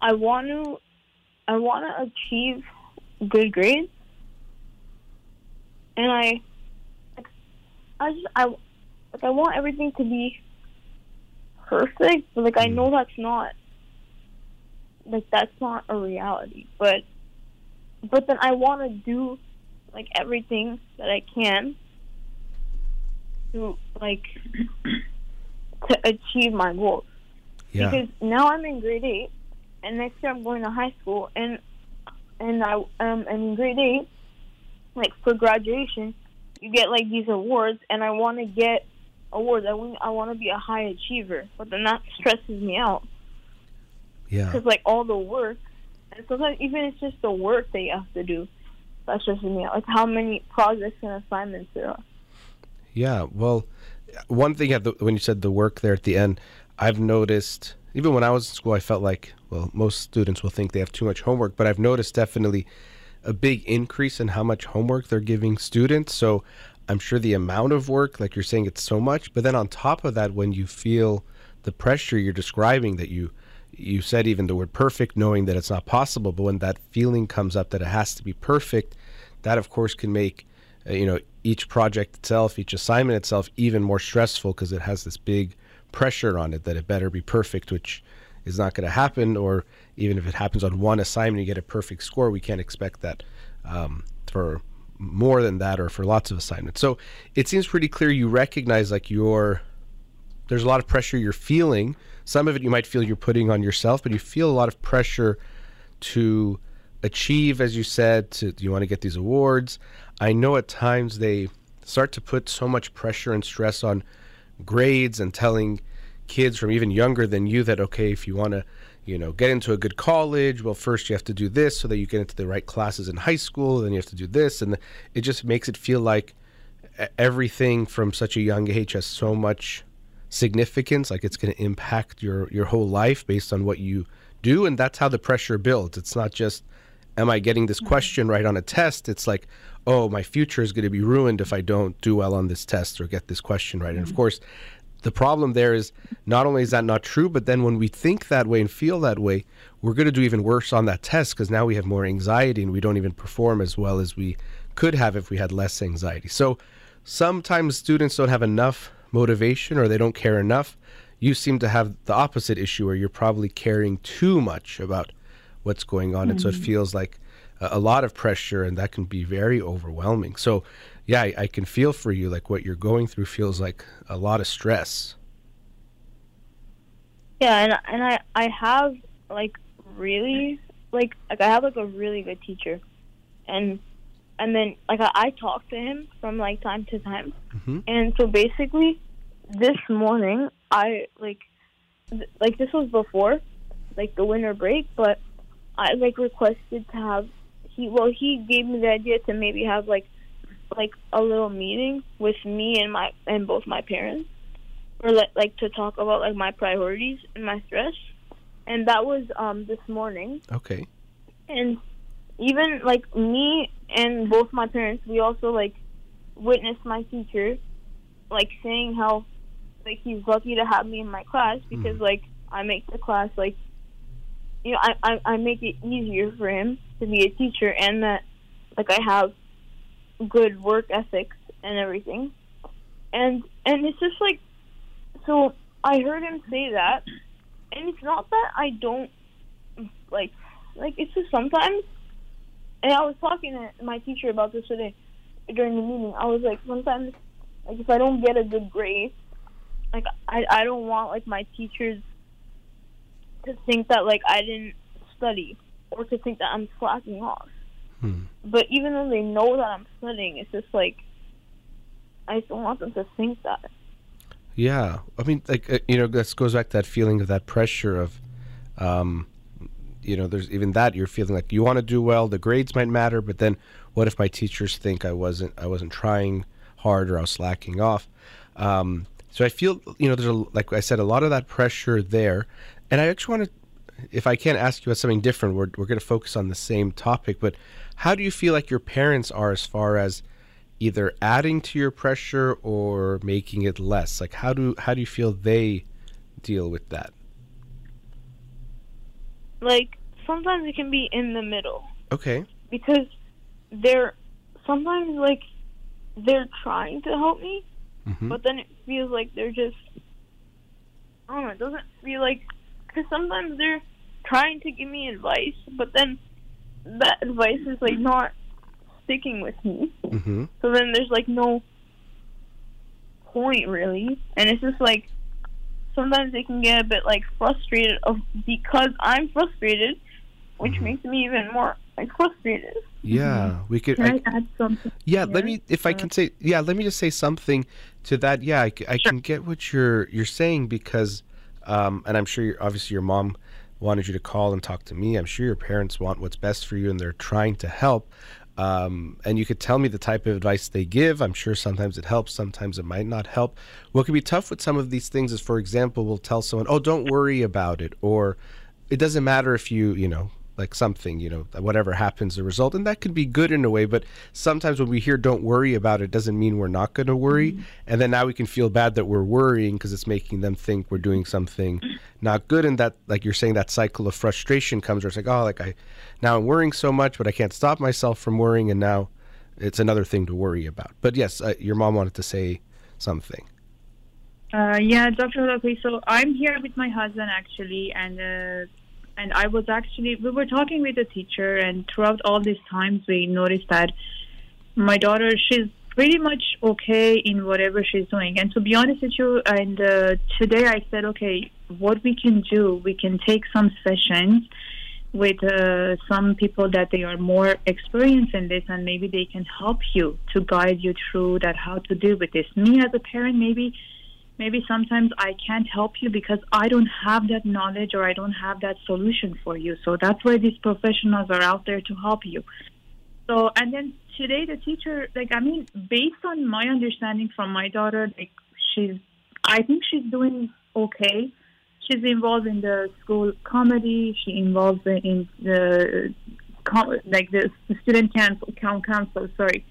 I want to I want to achieve good grades and I I just I like I want everything to be perfect but like I hmm. know that's not like that's not a reality but but then I want to do like everything that I can to like to achieve my goals. Yeah. Because now I'm in grade eight, and next year I'm going to high school, and and I um and in grade eight, like for graduation, you get like these awards, and I want to get awards. I want I want to be a high achiever, but then that stresses me out. Yeah. Because like all the work, and sometimes even it's just the work that you have to do, that stresses me out. Like how many projects and assignments there are. Yeah, well, one thing when you said the work there at the end, I've noticed even when I was in school, I felt like well, most students will think they have too much homework, but I've noticed definitely a big increase in how much homework they're giving students. So I'm sure the amount of work, like you're saying, it's so much. But then on top of that, when you feel the pressure you're describing, that you you said even the word perfect, knowing that it's not possible, but when that feeling comes up that it has to be perfect, that of course can make you know each project itself, each assignment itself, even more stressful because it has this big pressure on it that it better be perfect, which is not going to happen. Or even if it happens on one assignment, you get a perfect score. We can't expect that um, for more than that or for lots of assignments. So it seems pretty clear you recognize like your there's a lot of pressure you're feeling. Some of it you might feel you're putting on yourself, but you feel a lot of pressure to achieve, as you said, to you want to get these awards. I know at times they start to put so much pressure and stress on grades and telling kids from even younger than you that okay, if you want to, you know, get into a good college, well, first you have to do this so that you get into the right classes in high school. Then you have to do this, and it just makes it feel like everything from such a young age has so much significance like it's going to impact your your whole life based on what you do. And that's how the pressure builds. It's not just am i getting this mm-hmm. question right on a test? It's like oh my future is going to be ruined if i don't do well on this test or get this question right and of mm-hmm. course the problem there is not only is that not true but then when we think that way and feel that way we're going to do even worse on that test because now we have more anxiety and we don't even perform as well as we could have if we had less anxiety so sometimes students don't have enough motivation or they don't care enough. You seem to have the opposite issue where you're probably caring too much about what's going on. And so it mm-hmm. feels like a, lot of pressure and that can be very overwhelming. So, yeah, I, I can feel for you. Like what you're going through feels like a lot of stress. Yeah, and and I I have like really like like I have like a really good teacher, and and then like I, I talk to him from like time to time, Mhm. and so basically, this morning I like th- like this was before like the winter break, but I like requested to have he well he gave me the idea to maybe have like like a little meeting with me and my and both my parents or like like to talk about like my priorities and my stress. And that was um this morning. Okay. and even like me and both my parents we also like witnessed my teacher like saying how like he's lucky to have me in my class because like I make the class like you know I, I I make it easier for him to be a teacher and that like I have good work ethics and everything and and it's just like so I heard him say that and it's not that I don't like like it's just sometimes and I was talking to my teacher about this today during the meeting. I was like sometimes like if I don't get a good grade, like I I don't want like my teachers to think that like I didn't study or to think that I'm slacking off. Hmm. But even though they know that I'm studying, it's just like I don't want them to think that. Yeah, I mean, like uh, you know, this goes back to that feeling of that pressure of, um, you know, there's even that you're feeling like you want to do well. The grades might matter, but then what if my teachers think I wasn't I wasn't trying hard or I was slacking off? Um, so I feel you know, there's a like I said, a lot of that pressure there, and I actually want to, if I can ask you about something different. We're we're going to focus on the same topic, but how do you feel like your parents are as far as either adding to your pressure or making it less like how do how do you feel they deal with that Like sometimes it can be in the middle. okay because they're sometimes like they're trying to help me, hmm but then it feels like they're just I don't know. It doesn't feel like because sometimes they're trying to give me advice, but then that advice is like not sticking with me. hmm So then there's like no point really, and it's just like sometimes they can get a bit like frustrated of because I'm frustrated, which Mhm. makes me even more like frustrated. yeah we could Can I, I add something? yeah let me if i can say yeah let me just say something to that yeah i, c- I can get what you're you're saying because um and i'm sure obviously your mom wanted you to call and talk to me i'm sure your parents want what's best for you and they're trying to help um, and you could tell me the type of advice they give. I'm sure sometimes it helps, sometimes it might not help. What can be tough with some of these things is, for example, we'll tell someone, "Oh, don't worry about it," or "It doesn't matter if you, you know, like something, you know, whatever happens, the result." And that can be good in a way, but sometimes when we hear "don't worry about it," doesn't mean we're not going to worry, and then now we can feel bad that we're worrying because it's making them think we're doing something not good, and that, like you're saying, that cycle of frustration comes where it's like, "Oh, like I." now I'm worrying so much, but I can't stop myself from worrying, and now it's another thing to worry about. But yes, uh, your mom wanted to say something. Uh, yeah, Dr. Okay, so I'm here with my husband actually, and uh, and I was actually we were talking with the teacher, and throughout all these times we noticed that my daughter she's pretty much okay in whatever she's doing. And to be honest with you, and uh, today I said, okay, what we can do, we can take some sessions with uh, some people that they are more experienced in this and maybe they can help you to guide you through that how to deal with this me as a parent maybe maybe sometimes i can't help you because i don't have that knowledge or i don't have that solution for you so that's why these professionals are out there to help you So, and then today the teacher, like, I mean, based on my understanding from my daughter, like, she's, I think she's doing okay. She's involved in the school comedy. She involved in the, like, the student council, council, sorry.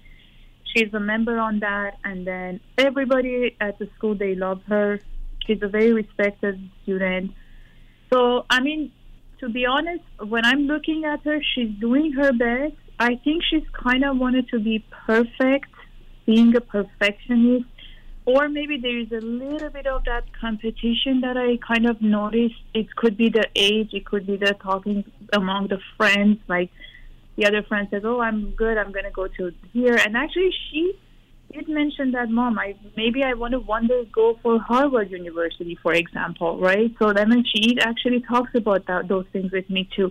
She's a member on that. And then everybody at the school, they love her. She's a very respected student. So, I mean, to be honest, when I'm looking at her, she's doing her best. I think she's kind of wanted to be perfect, being a perfectionist, or maybe there is a little bit of that competition that I kind of noticed. It could be the age, it could be the talking among the friends. Like the other friend says, "Oh, I'm good. I'm gonna go to here," and actually she did mention that, "Mom, I maybe I want to one day go for Harvard University, for example, right?" So then she actually talks about that those things with me too.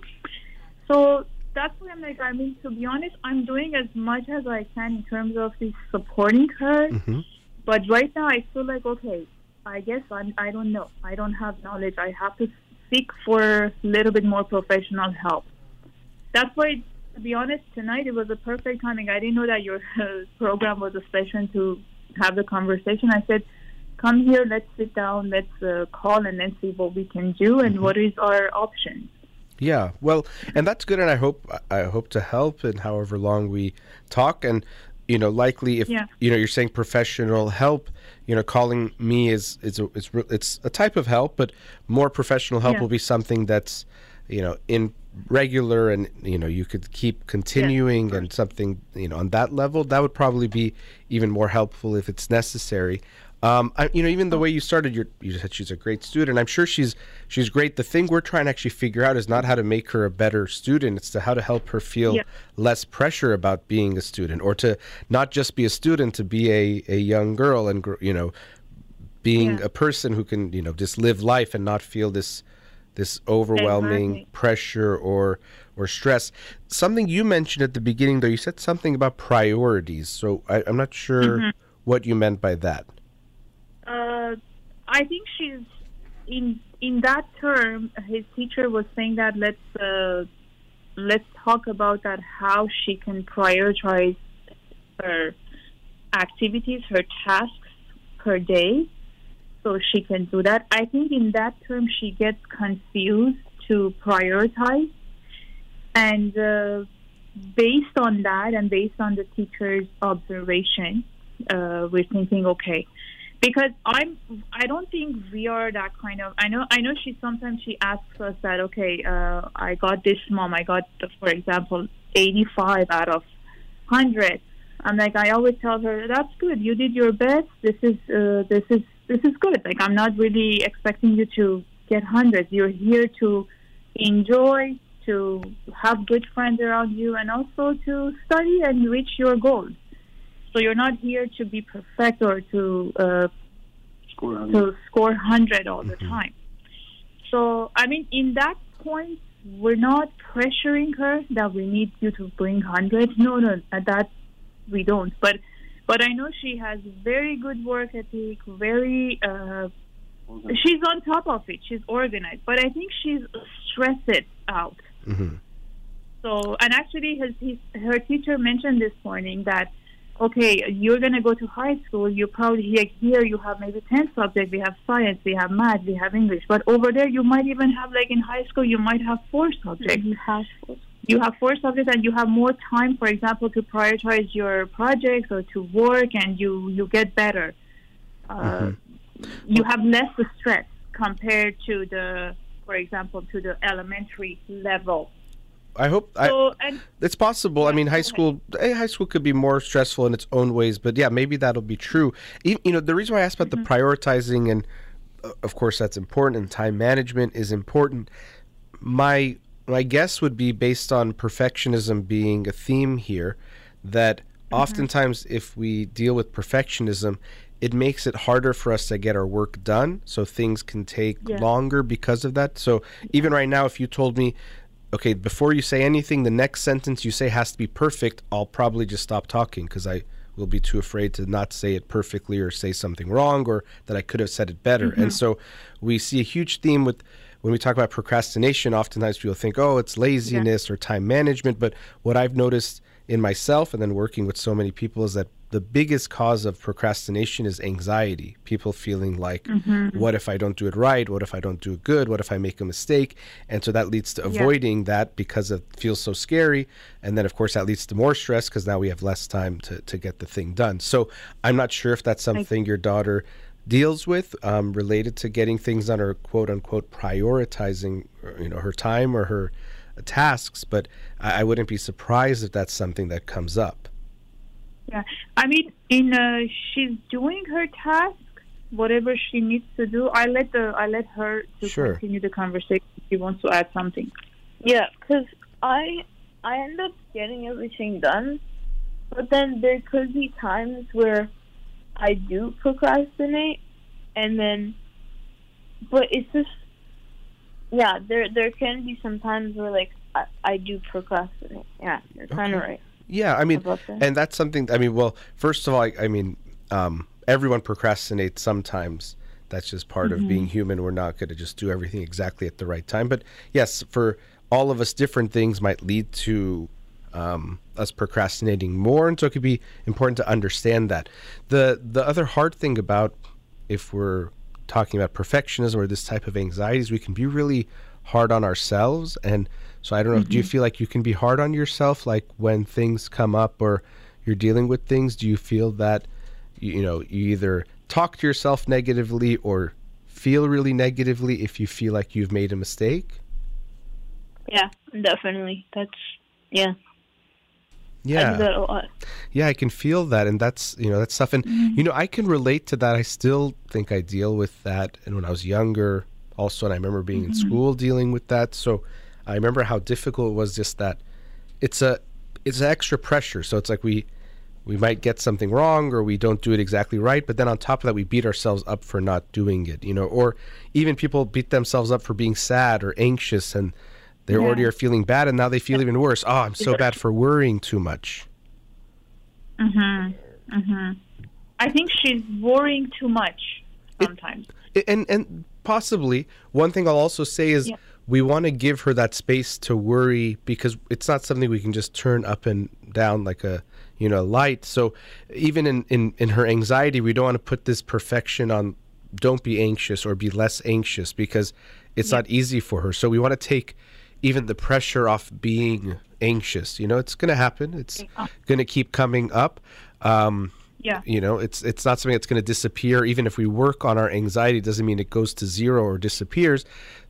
So that's why I'm like, I mean, to be honest, I'm doing as much as I can in terms of supporting her. Mm-hmm. But right now, I feel like, okay, I guess I'm, I don't know. I don't have knowledge. I have to seek for a little bit more professional help. That's why, to be honest, tonight it was a perfect timing. I didn't know that your uh, program was a session to have the conversation. I said, come here, let's sit down, let's uh, call, and then see what we can do and what is our options. Yeah, well, and that's good, and I hope I hope to help in however long we talk, and you know, likely if Yeah. you know you're saying professional help, you know, calling me is is a, it's it's a type of help, but more professional help Yeah. will be something that's you know in regular and you know you could keep continuing and something you know on that level that would probably be even more helpful if it's necessary um, I, you know, even the way you started, your, you said she's a great student. I'm sure she's she's great. The thing we're trying to actually figure out is not how to make her a better student; it's to how to help her feel Yeah. less pressure about being a student, or to not just be a student, to be a, a young girl and you know, being Yeah. a person who can you know just live life and not feel this this overwhelming Exactly. pressure or or stress. Something you mentioned at the beginning, though, you said something about priorities. So I, I'm not sure Mm-hmm. what you meant by that. Uh, I think she's in in that term. His teacher was saying that let's uh, let's talk about that how she can prioritize her activities, her tasks per day, so she can do that. I think in that term she gets confused to prioritize, and uh, based on that and based on the teacher's observation, uh, we're thinking okay because I'm I don't think we are that kind of I know I know she sometimes she asks us that okay uh, I got this mom I got for example 85 out of 100 I'm like I always tell her that's good. You did your best. This is uh, this is this is good like I'm not really expecting you to get hundreds you're here to enjoy to have good friends around you and also to study and reach your goals so you're not here to be perfect or to uh, to score hundred all the time. So I mean, in that point, we're not pressuring her that we need you to bring hundred. No, no, that we don't. But but I know she has very good work ethic. Very uh, she's on top of it. She's organized. But I think she's stressed out. hmm So, and actually, his, his, her teacher mentioned this morning that, okay, you're going to go to high school. You probably here, here you have maybe 10 subjects. We have science, we have math, we have English. But over there, you might even have, like in high school, you might have four subjects. You have You have four subjects and you have more time, for example, to prioritize your projects or to work and you, you get better. Uh, You have less stress compared to the, for example, to the elementary level. I hope I, So, and it's possible. I mean, high school, eh, high school could be more stressful in its own ways, but yeah, maybe that'll be true. Even, you know, the reason why I asked about Mm-hmm. the prioritizing and, uh, of course, that's important, and time management is important. My my guess would be based on perfectionism being a theme here, that Mm-hmm. oftentimes if we deal with perfectionism, it makes it harder for us to get our work done. So things can take Yeah. longer because of that. So even right now, if you told me, okay, before you say anything, the next sentence you say has to be perfect, I'll probably just stop talking because I will be too afraid to not say it perfectly or say something wrong or that I could have said it better. And so we see a huge theme with when we talk about procrastination, oftentimes people think, oh, it's laziness or time management. But what I've noticed in myself and then working with so many people is that the biggest cause of procrastination is anxiety. People feeling like, Mm-hmm. what if I don't do it right? What if I don't do it good? What if I make a mistake? And so that leads to Yeah. avoiding that because it feels so scary. And then, of course, that leads to more stress because now we have less time to, to get the thing done. So I'm not sure if that's something your daughter deals with um, related to getting things done or quote unquote prioritizing uh, you know her time or her uh, tasks but I, I wouldn't be surprised if that's something that comes up Yeah, I mean, in uh, she's doing her task, whatever she needs to do. I let the I let her to Sure. continue the conversation. if She wants to add something. Yeah, because I I end up getting everything done, but then there could be times where I do procrastinate, and then, but it's just yeah, there there can be some times where like I, I do procrastinate. Yeah, you're kind of right. Yeah i mean that. and that's something i mean well first of all i, I mean um, everyone procrastinates sometimes. That's just part of being human. We're not going to just do everything exactly at the right time. But yes for all of us different things might lead to um, us procrastinating more and so it could be important to understand that the the other hard thing about if we're talking about perfectionism or this type of anxieties we can be really hard on ourselves and so i don't know do you mm-hmm. feel like you can be hard on yourself like when things come up or you're dealing with things do you feel that you, you know you either talk to yourself negatively or feel really negatively if you feel like you've made a mistake yeah, definitely. That's yeah. Yeah do that a lot. Yeah, I can feel that, and that's you know that's stuff, and you know I can relate to that. I still think I deal with that, and when I was younger, also, and I remember being in mm-hmm. school dealing with that. So I remember how difficult it was. Just that it's a it's extra pressure. So it's like we we might get something wrong or we don't do it exactly right, but then on top of that, we beat ourselves up for not doing it. You know, or even people beat themselves up for being sad or anxious, and they already are feeling bad, and now they feel even worse. Oh, I'm so bad for worrying too much. Mhm. Mhm. I think she's worrying too much sometimes. I- and and possibly one thing I'll also say is Yeah. we want to give her that space to worry because it's not something we can just turn up and down like a you know light. So even in in in her anxiety, we don't want to put this perfection on. Don't be anxious or be less anxious because it's not easy for her. So we want to take even the pressure off being anxious. You know, it's going to happen. It's going to keep coming up. Um, yeah. you know it's it's not something that's going to disappear even if we work on our anxiety doesn't mean it goes to zero or disappears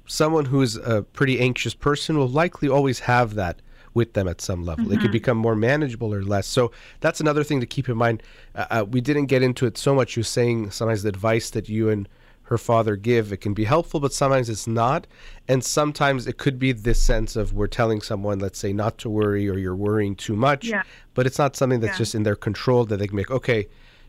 someone who's a pretty anxious person will likely always have that with them at some level it could become more manageable or less so that's another thing to keep in mind uh, uh, we didn't get into it so much You're saying sometimes the advice that you and her father give it can be helpful but sometimes it's not. And sometimes it could be this sense of we're telling someone let's say not to worry or you're worrying too much Yeah. but it's not something that's Yeah. just in their control that they can make okay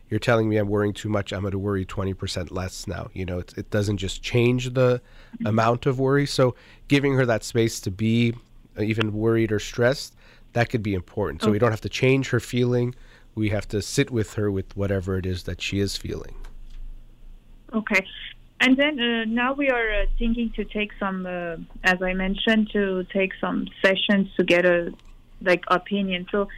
you're telling me i'm worrying too much i'm going to worry 20% less now. You know it, it doesn't just change the amount of worry. So giving her that space to be uh, even worried or stressed that could be important. So we don't have to change her feeling. We have to sit with her with whatever it is that she is feeling Okay. And then uh, now we are uh, thinking to take some, uh, as I mentioned, to take some sessions to get a like opinion. So,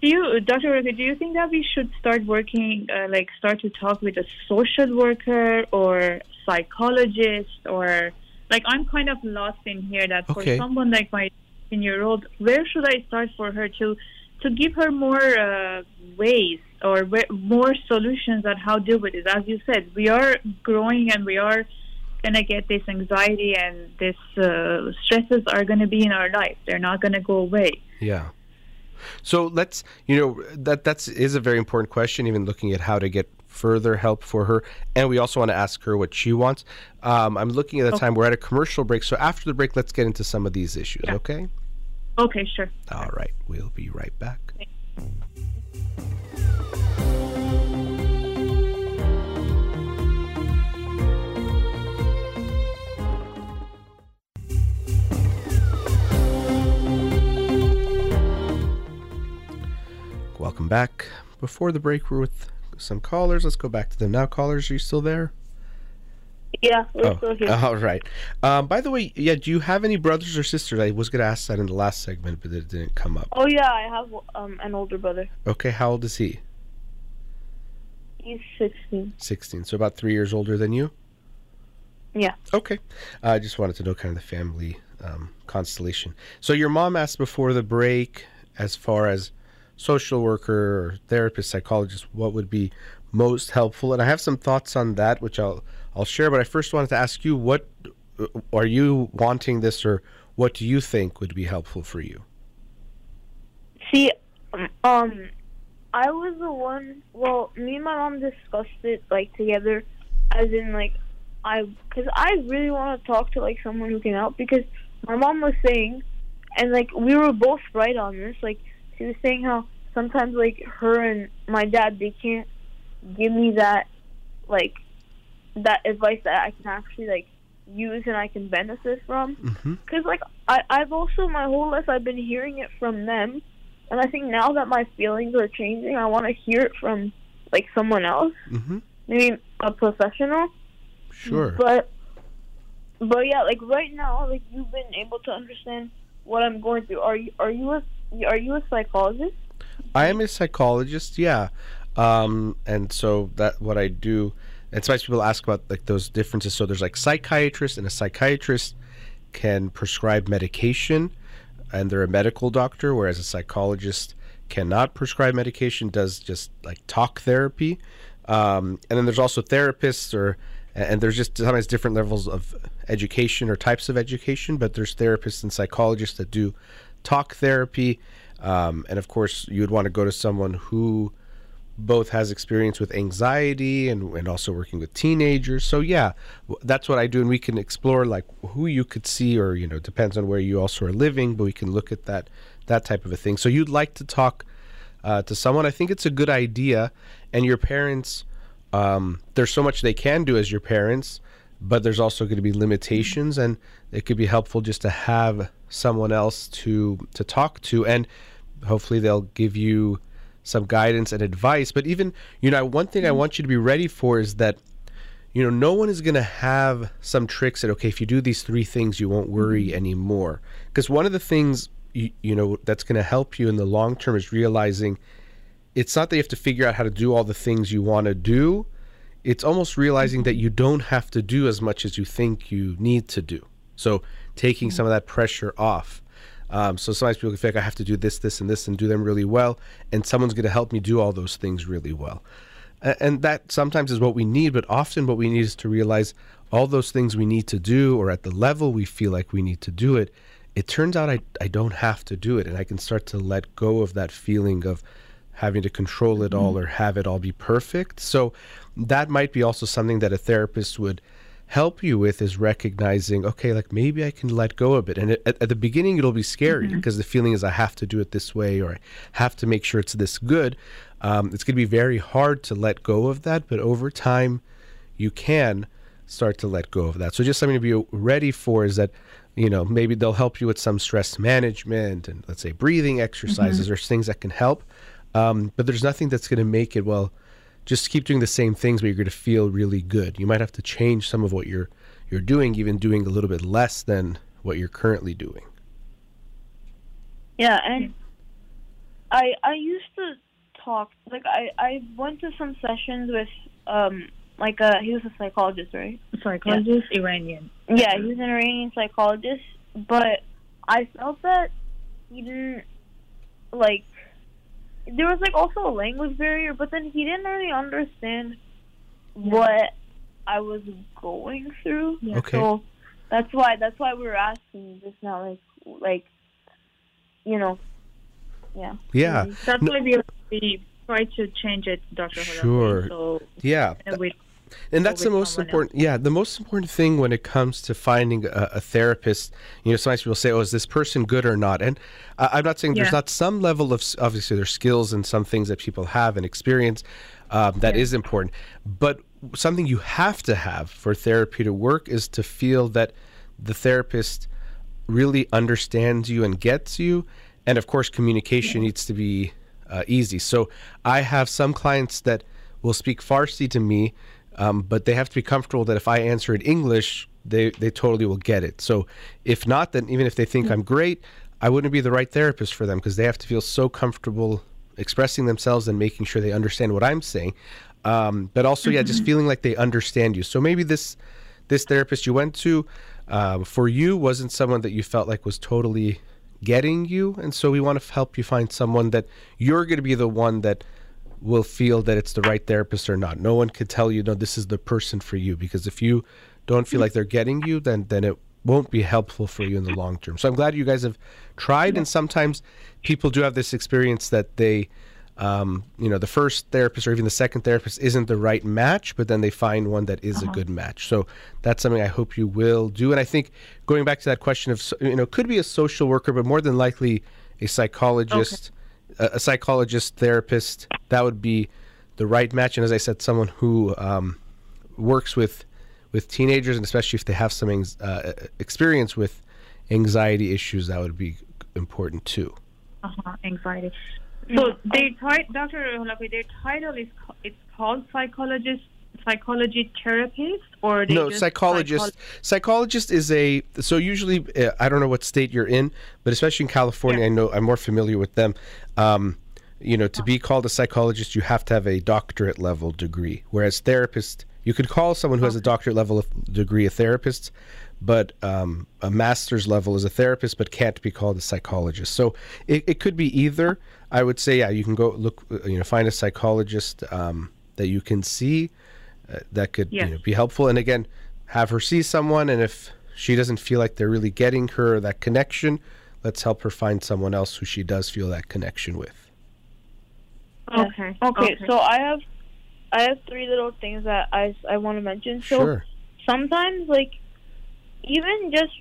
do you, Dr. Roca, do you think that we should start working, uh, like start to talk with a social worker or psychologist, or like I'm kind of lost in here. That for someone like my 15 year old, where should I start for her to to give her more uh, ways or more solutions on how to deal with it. As you said, we are growing and we are gonna get this anxiety and this uh, stresses are gonna be in our life. They're not gonna go away. Yeah. So let's, you know, that that's is a very important question. Even looking at how to get further help for her, and we also want to ask her what she wants. Um, I'm looking at the time. We're at a commercial break, so after the break, let's get into some of these issues. Yeah. Okay. Okay, sure. All right. We'll be right back. Welcome back. Before the break, we're with some callers. Let's go back to them now. Callers, are you still there? Yeah, we're Oh, still here. all right. Um, by the way, yeah, do you have any brothers or sisters? I was going to ask that in the last segment, but it didn't come up. Oh yeah, I have um an older brother. Okay, how old is he? He's sixteen. 16. So about three years older than you? Yeah. Okay. I just wanted to know kind of the family um, constellation. So your mom asked before the break, as far as social worker or therapist, psychologist, what would be most helpful? And I have some thoughts on that, which I'll I'll share. But I first wanted to ask you, what uh, are you wanting this, or what do you think would be helpful for you? See, um, I was the one. Well, me and my mom discussed it like together, as in like I, because I really want to talk to like someone who can help. Because my mom was saying, and like we were both right on this. Like she was saying how sometimes like her and my dad they can't give me that like that advice that I can actually like use and I can benefit from. Mm-hmm. Because like I, I've also my whole life I've been hearing it from them, and I think now that my feelings are changing, I want to hear it from like someone else, Mm-hmm. maybe a professional. Sure. But but yeah, like right now, like you've been able to understand what I'm going through. Are you are you a are you a psychologist? I am a psychologist, yeah. Um, and so that what I do, and sometimes people ask about like those differences. So there's like psychiatrist, and a psychiatrist can prescribe medication, and they're a medical doctor, whereas a psychologist cannot prescribe medication, does just like talk therapy. Um, and then there's also therapists, or and there's just sometimes different levels of education or types of education. But there's therapists and psychologists that do talk therapy. Um, and of course, you would want to go to someone who both has experience with anxiety and, and also working with teenagers. So yeah, that's what I do, and we can explore like who you could see, or you know, depends on where you also are living, but we can look at that that type of a thing. So you'd like to talk uh, to someone. I think it's a good idea, and your parents. Um, there's so much they can do as your parents, but there's also going to be limitations, and it could be helpful just to have someone else to to talk to, and hopefully they'll give you some guidance and advice. But even you know, one thing I want you to be ready for is that you know no one is going to have some tricks that okay if you do these three things you won't worry mm-hmm. anymore. Because one of the things you, you know that's going to help you in the long term is realizing it's not that you have to figure out how to do all the things you want to do. It's almost realizing that mm-hmm. you don't have to do as much as you think you need to do. So taking mm-hmm. some of that pressure off um, so sometimes people can feel like I have to do this, this, and this, and do them really well, and someone's going to help me do all those things really well. And that sometimes is what we need, but often what we need is to realize all those things we need to do, or at the level we feel like we need to do it. It turns out I, I don't have to do it, and I can start to let go of that feeling of having to control it all or have it all be perfect. So that might be also something that a therapist would help you with is recognizing okay like maybe i can let go of it. And at, at the beginning it'll be scary because the feeling is i have to do it this way or i have to make sure it's this good. Um, it's going to be very hard to let go of that but over time you can start to let go of that. So just something to be ready for is that you know maybe they'll help you with some stress management and let's say breathing exercises or things that can help. Um, but there's nothing that's going to make it well just keep doing the same things but you're going to feel really good you might have to change some of what you're you're doing even doing a little bit less than what you're currently doing Yeah, and I I used to talk like I I went to some sessions with um like a he was a psychologist, right? Psychologist, Iranian. Yeah, he was an Iranian psychologist, but I felt that he didn't like there was like also a language barrier, but then he didn't really understand what I was going through. Yeah. Okay. So that's why that's why we were asking just now, like like you know, yeah. yeah That's No- why we, we try to change it, Dr. Holakouee, Sure. So yeah we and that's the most important yeah the most important thing when it comes to finding a, a therapist you know sometimes people say oh is this person good or not? And uh, i'm not saying there's not some level of obviously there's skills and some things that people have and experience um, that is important. But something you have to have for therapy to work is to feel that the therapist really understands you and gets you. And of course communication needs to be uh, easy. So i have some clients that will speak farsi to me um, but they have to be comfortable that if I answer in English, they they totally will get it. So if not, then even if they think I'm great, I wouldn't be the right therapist for them because they have to feel so comfortable expressing themselves and making sure they understand what I'm saying. Um, but also, yeah, just feeling like they understand you. So maybe this this therapist you went to uh, for you wasn't someone that you felt like was totally getting you, and so we want to help you find someone that you're going to be the one that will feel that it's the right therapist or not. No one could tell you, no, this is the person for you, because if you don't feel like they're getting you, then then it won't be helpful for you in the long term. So I'm glad you guys have tried, and sometimes people do have this experience that they. Um, you know, the first therapist or even the second therapist isn't the right match, but then they find one that is a good match. So that's something I hope you will do. And I think going back to that question of, you know, could be a social worker, but more than likely a psychologist, a, psychologist, therapist, that would be the right match. And as I said, someone who um, works with with teenagers, and especially if they have some uh, experience with anxiety issues, that would be important too. Uh-huh, anxiety. So ti- Dr. Holakouee, their title is it's called psychologist, psychology therapist, or they no psychologist. psychol- psychologist is a so usually uh, i don't know what state you're in but especially in california Yeah. i know i'm more familiar with them. Um, you know to be called a psychologist you have to have a doctorate level degree whereas therapist you could call someone who has a doctorate level of degree a therapist but um, a master's level is a therapist but can't be called a psychologist. So it, it could be either. I would say yeah you can go look uh, you know find a psychologist um, that you can see that could Yes. you know, be helpful. And again, have her see someone, and if she doesn't feel like they're really getting her that connection, let's help her find someone else who she does feel that connection with. Okay. Okay, so I have I have three little things that I I want to mention. So sure. sometimes like even just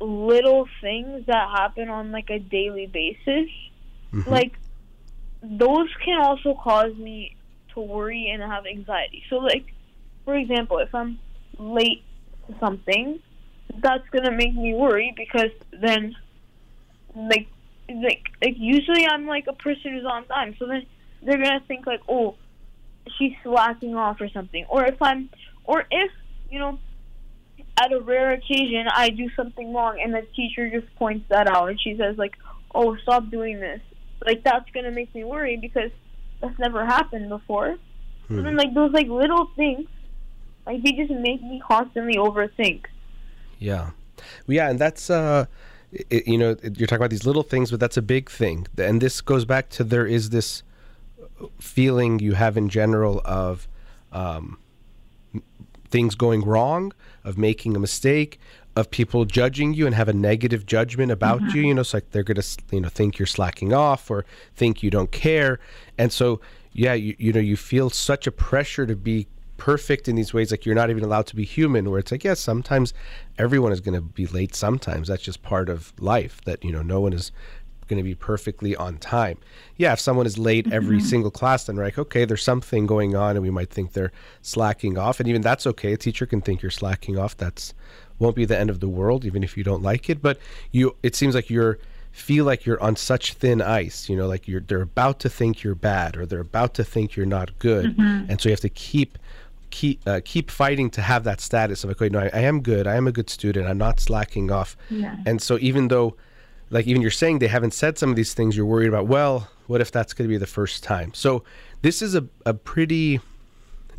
little things that happen on like a daily basis Mhm. like those can also cause me to worry and have anxiety. So like for example if i'm late to something that's gonna make me worry because then like like like usually i'm like a person who's on time. So then they're gonna think like oh she's slacking off or something. Or if i'm or if you know at a rare occasion I do something wrong and the teacher just points that out and she says like, "Oh, stop doing this." Like that's gonna make me worry because that's never happened before. Hmm. And then like those like little things, like they just make me constantly overthink. Yeah. Well, yeah, and that's uh it, you know, you're talking about these little things, but that's a big thing. And this goes back to there is this feeling you have in general of um, things going wrong, of making a mistake, of people judging you and have a negative judgment about mm-hmm. you. You know, it's like they're gonna you know think you're slacking off or think you don't care, and so yeah, you you know you feel such a pressure to be perfect in these ways like you're not even allowed to be human where it's like yes sometimes everyone is going to be late sometimes. That's just part of life that you know no one is going to be perfectly on time. Yeah if someone is late every mm-hmm. single class then like okay there's something going on and we might think they're slacking off. And even that's okay. A teacher can think you're slacking off. That's won't be the end of the world even if you don't like it but you it seems like you're feel like you're on such thin ice you know like you're they're about to think you're bad or they're about to think you're not good. And so you have to keep keep uh, keep fighting to have that status of like wait no I, I am good. I am a good student. I'm not slacking off. Yeah. and so even though like even you're saying they haven't said some of these things you're worried about well what if that's going to be the first time? So this is a, a pretty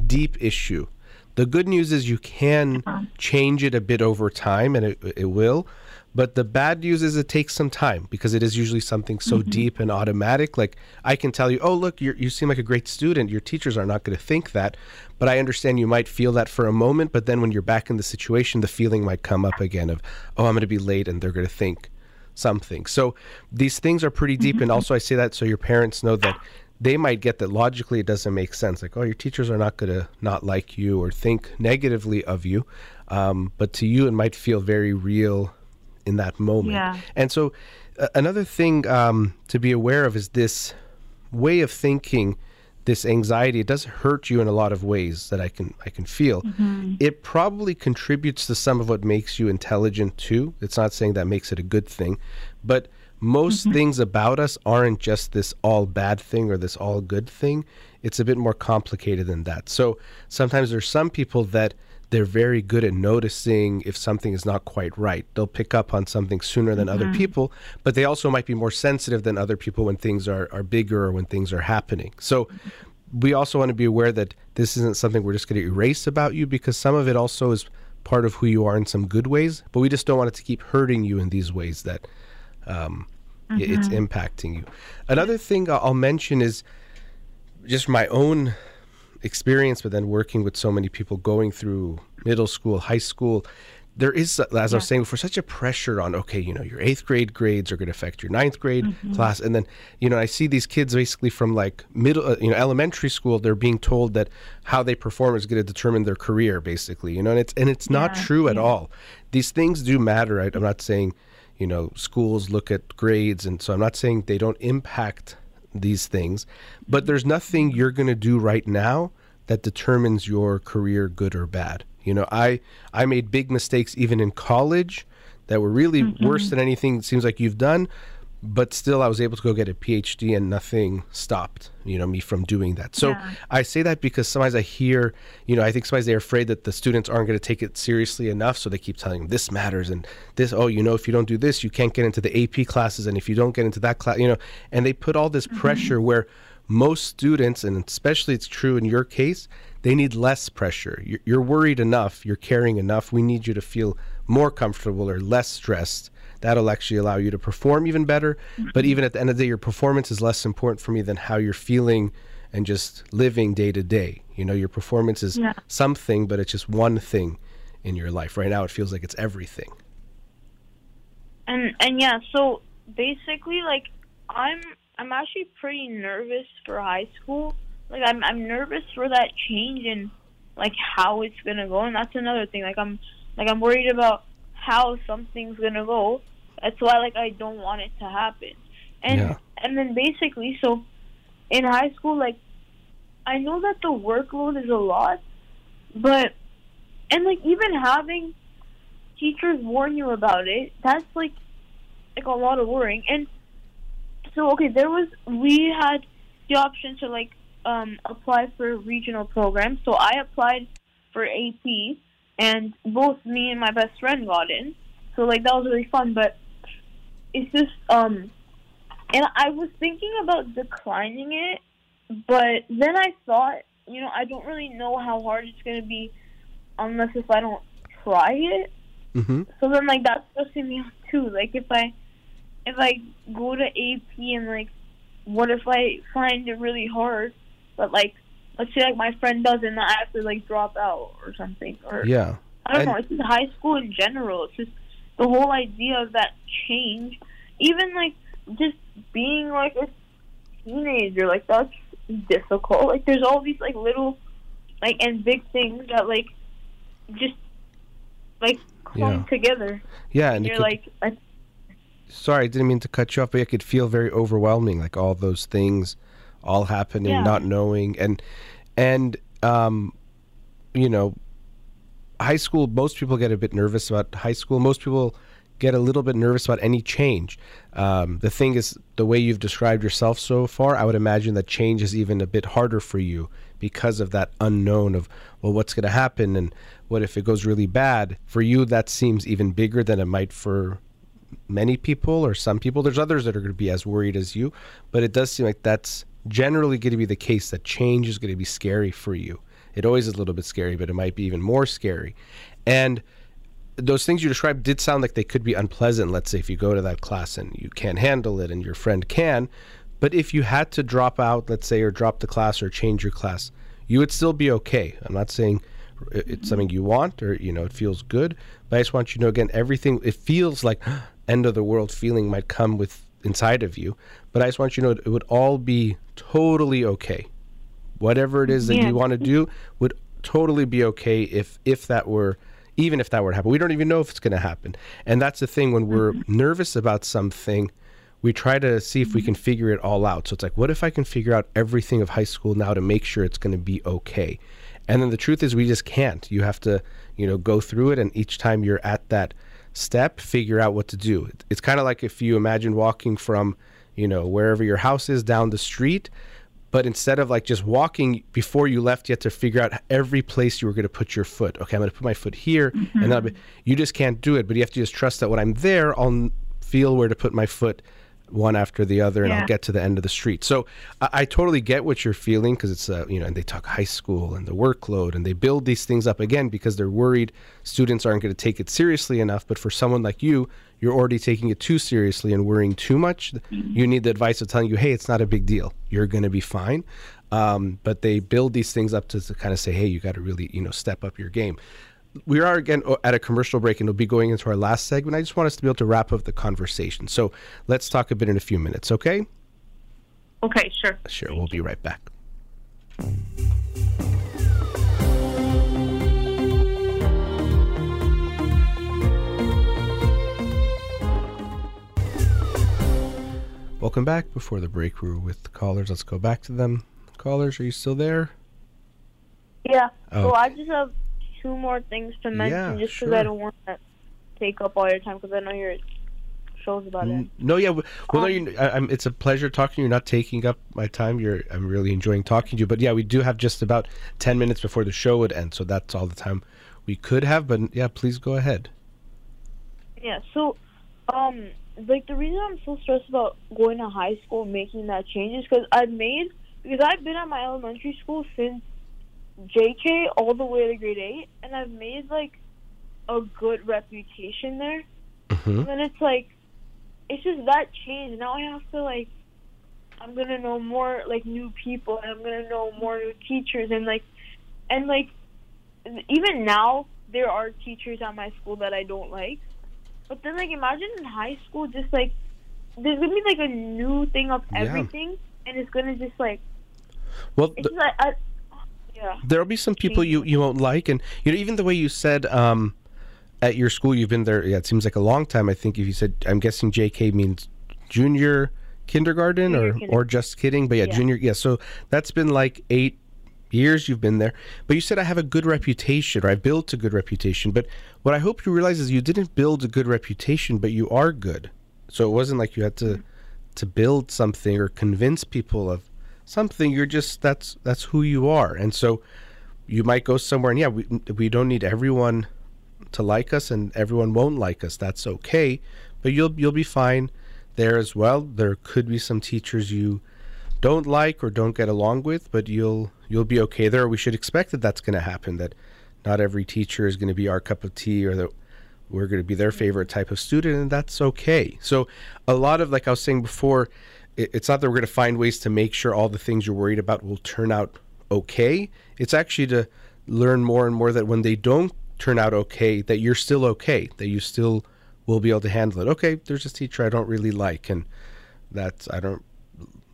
deep issue the good news is you can change it a bit over time and it, it will but the bad news is it takes some time because it is usually something so mm-hmm. deep and automatic. Like i can tell you oh look you're, you seem like a great student. Your teachers are not going to think that but i understand you might feel that for a moment but then when you're back in the situation the feeling might come up again of oh i'm going to be late and they're going to think something. So these things are pretty deep, and mm-hmm. also I say that so your parents know that they might get that logically it doesn't make sense. Like, oh, your teachers are not going to not like you or think negatively of you, um, but to you it might feel very real in that moment. Yeah. And so uh, another thing um, to be aware of is this way of thinking this anxiety it does hurt you in a lot of ways that i can i can feel it probably contributes to some of what makes you intelligent too it's not saying that makes it a good thing but most mm-hmm. things about us aren't just this all bad thing or this all good thing it's a bit more complicated than that. So sometimes there's some people that they're very good at noticing if something is not quite right. They'll pick up on something sooner than other mm-hmm. people, but they also might be more sensitive than other people when things are, are bigger or when things are happening. So mm-hmm. we also want to be aware that this isn't something we're just going to erase about you because some of it also is part of who you are in some good ways, but we just don't want it to keep hurting you in these ways that um, i- it's impacting you. Another thing I'll mention is just my own experience, but then working with so many people going through middle school, high school, there is, as I was saying before, such a pressure on, okay, you know, your eighth grade grades are going to affect your ninth grade class. And then, you know, I see these kids basically from like middle, uh, you know, elementary school, they're being told that how they perform is going to determine their career, basically, you know, and it's, and it's not true at all. These things do matter. I, I'm not saying, you know, schools look at grades. And so I'm not saying they don't impact these things, but there's nothing you're going to do right now that determines your career good or bad. You know, I I made big mistakes even in college that were really mm-hmm. worse than anything it seems like you've done, but still I was able to go get a PhD and nothing stopped, you know, me from doing that. So Yeah. I say that because sometimes I hear, you know, I think sometimes they're afraid that the students aren't going to take it seriously enough, so they keep telling them this matters and this. Oh, you know, if you don't do this, you can't get into the AP classes, and if you don't get into that class, you know, and they put all this mm-hmm. pressure where most students, and especially it's true in your case, they need less pressure. You're, you're worried enough, you're caring enough. We need you to feel more comfortable or less stressed. That'll actually allow you to perform even better. But mm-hmm. even at the end of the day, your performance is less important for me than how you're feeling and just living day to day. You know, your performance is Yeah. something, but it's just one thing in your life. Right now, it feels like it's everything. and and yeah so basically like i'm i'm actually pretty nervous for high school like i'm i'm nervous for that change and like how it's gonna go and that's another thing like i'm like i'm worried about how something's gonna go that's why like i don't want it to happen and Yeah. and then basically so in high school like i know that the workload is a lot but and like even having teachers warn you about it, that's like like a lot of worrying. And so okay, there was we had the option to like um apply for regional programs. So I applied for AP and both me and my best friend got in. So like that was really fun, but it's just um and I was thinking about declining it, but then I thought, you know, I don't really know how hard it's going to be unless if I don't try it. Mm-hmm. So then, like, that's stressing me out too. Like, if I if I go to AP and like, what if I find it really hard, but like, let's say like my friend does and I have to like drop out or something, or Yeah. I don't And- know. It's just high school in general. It's just the whole idea of that change. Even like just being like a teenager, like that's difficult. Like there's all these like little, like and big things that like just like clump Yeah. together. Yeah. And And you're could- like, I, sorry, I didn't mean to cut you off, but it could feel very overwhelming, like all those things all happening, Yeah. not knowing, and and um, you know, high school. Most people get a bit nervous about high school. Most people get a little bit nervous about any change. Um, the thing is, the way you've described yourself so far, I would imagine that change is even a bit harder for you because of that unknown of well, what's going to happen and what if it goes really bad. For you, that seems even bigger than it might for many people or some people. There's others that are going to be as worried as you, but it does seem like that's generally going to be the case that change is going to be scary for you. It always is a little bit scary, but it might be even more scary. And those things you described did sound like they could be unpleasant. Let's say if you go to that class and you can't handle it and your friend can, but if you had to drop out, let's say, or drop the class or change your class, you would still be okay. I'm not saying it's something you want or you know it feels good, but I just want you to know again everything. It feels like end of the world feeling might come with inside of you, but I just want you to know it would all be totally okay. Whatever it is that Yeah. you want to do would totally be okay if if that were even if that were to happen. We don't even know if it's going to happen. And that's the thing when we're mm-hmm. nervous about something, we try to see if we mm-hmm. can figure it all out. So it's like, what if I can figure out everything of high school now to make sure it's going to be okay? And then the truth is, we just can't. You have to, you know, go through it, and each time you're at that step, figure out what to do. It's kind of like if you imagine walking from, you know, wherever your house is down the street but instead of like just walking before you left, you had to figure out every place you were going to put your foot. Okay, I'm going to put my foot here, Mm-hmm. and then you just can't do it. But you have to just trust that when I'm there, I'll feel where to put my foot one after the other and I'll get to the end of the street. So I, I totally get what you're feeling because it's, uh, you know, and they talk high school and the workload and they build these things up again because they're worried students aren't going to take it seriously enough. But for someone like you, you're already taking it too seriously and worrying too much. You need the advice of telling you, hey, it's not a big deal. You're going to be fine. Um, but they build these things up to, to kind of say, hey, you got to really, you know, step up your game we are again at a commercial break and we'll be going into our last segment. I just want us to be able to wrap up the conversation. So let's talk a bit in a few minutes, okay? Okay, sure. Sure, we'll be right back. Welcome back. Before the break, we were with the callers. Let's go back to them. Callers, are you still there? Yeah. Oh. So I just have two more things to mention, Yeah, just because sure. I don't want to take up all your time, because I know your show's about it. No, yeah. Well, no, Um, you, I, I'm, it's a pleasure talking to you. Not taking up my time. You're, I'm really enjoying talking to you. But yeah, we do have just about ten minutes before the show would end, so that's all the time we could have. But yeah, please go ahead. Yeah. So, um, like the reason I'm so stressed about going to high school, and making that change, is because I've made because I've been at my elementary school since JK all the way to grade eight, and I've made like a good reputation there. hmm And then it's like, it's just that change. Now I have to like, I'm gonna know more like new people, and I'm gonna know more new teachers, and like, and like, even now there are teachers at my school that I don't like. But then like, imagine in high school, just like, there's gonna be like a new thing of Yeah. everything, and it's gonna just like, Well, just like, I, yeah. there'll be some people you, you won't like and you know even the way you said um at your school you've been there yeah it seems like a long time i think if you said i'm guessing jk means junior kindergarten Junior or kinder- or just kidding but yeah, Yeah. junior yeah so that's been like eight years you've been there but you said i have a good reputation or i built a good reputation. But what i hope you realize is you didn't build a good reputation but you are good. So it wasn't like you had to to build something or convince people of something. You're just that's that's who you are. And so you might go somewhere and yeah we, we don't need everyone to like us and everyone won't like us. That's okay. But you'll you'll be fine there as well. There could be some teachers you don't like or don't get along with but you'll you'll be okay there. We should expect that that's going to happen that not every teacher is going to be our cup of tea or that we're going to be their favorite type of student and that's okay. So a lot of like i was saying before it, it's not that we're going to find ways to make sure all the things you're worried about will turn out okay. It's actually to learn more and more that when they don't turn out okay that you're still okay that you still will be able to handle it. Okay there's this teacher i don't really like and that's i don't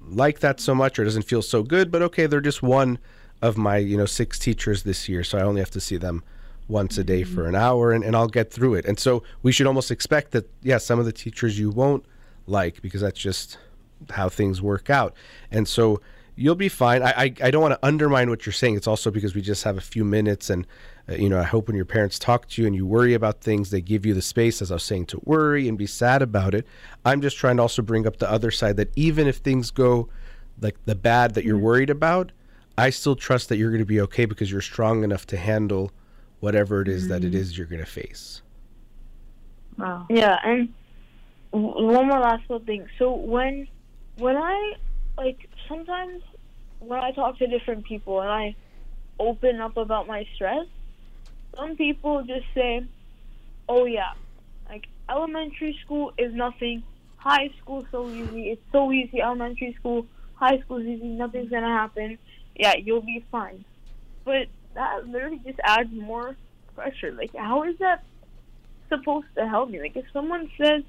like that so much or doesn't feel so good but okay they're just one of my you know six teachers this year so i only have to see them once a day for mm-hmm. an hour and, and i'll get through it. And so we should almost expect that yeah some of the teachers you won't like because that's just how things work out. And so you'll be fine. I i, I don't want to undermine what you're saying. It's also because we just have a few minutes and uh, you know i hope when your parents talk to you and you worry about things they give you the space as i was saying to worry and be sad about it. I'm just trying to also bring up the other side that even if things go like the bad that you're worried about i still trust that you're going to be okay because you're strong enough to handle whatever it is that it is you're going to face. Wow. Yeah, and one more last little thing. So when when I like sometimes when I talk to different people and I open up about my stress, some people just say, "Oh yeah, like elementary school is nothing. High school so easy. It's so easy. Elementary school, high school is easy. Nothing's gonna happen. Yeah, you'll be fine." But that literally just adds more pressure. Like, how is that supposed to help me? Like, if someone says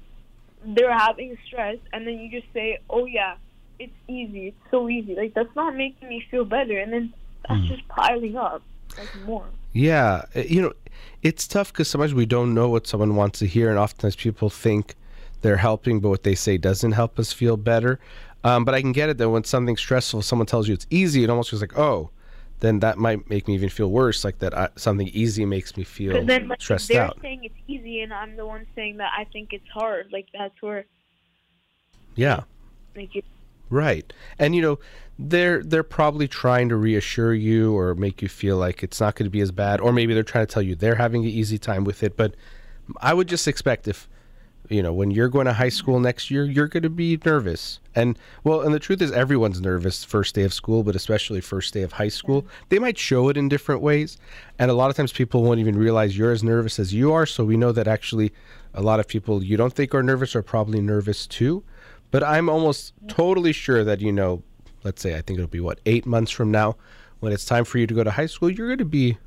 they're having stress and then you just say, "Oh yeah, it's easy. It's so easy." Like, that's not making me feel better, and then that's just piling up like more. Yeah, uh, you know, it's tough because sometimes we don't know what someone wants to hear, and oftentimes people think they're helping, but what they say doesn't help us feel better. Um, but I can get it that when something's stressful, someone tells you it's easy, it almost feels like, oh, then that might make me even feel worse. Like that I, something easy makes me feel then, like, stressed they're out. saying it's easy, and I'm the one saying that I think it's hard. Like, that's where Yeah. like it, Right. And you know, they're they're probably trying to reassure you or make you feel like it's not going to be as bad or maybe they're trying to tell you they're having an easy time with it, but I would just expect if you know, when you're going to high school next year, you're going to be nervous. And well, and the truth is everyone's nervous first day of school, but especially first day of high school. Mm-hmm. They might show it in different ways, and a lot of times people won't even realize you're as nervous as you are, so we know that actually a lot of people you don't think are nervous are probably nervous too. But I'm almost totally sure that, you know, let's say I think it'll be what, eight months from now, when it's time for you to go to high school, you're going to be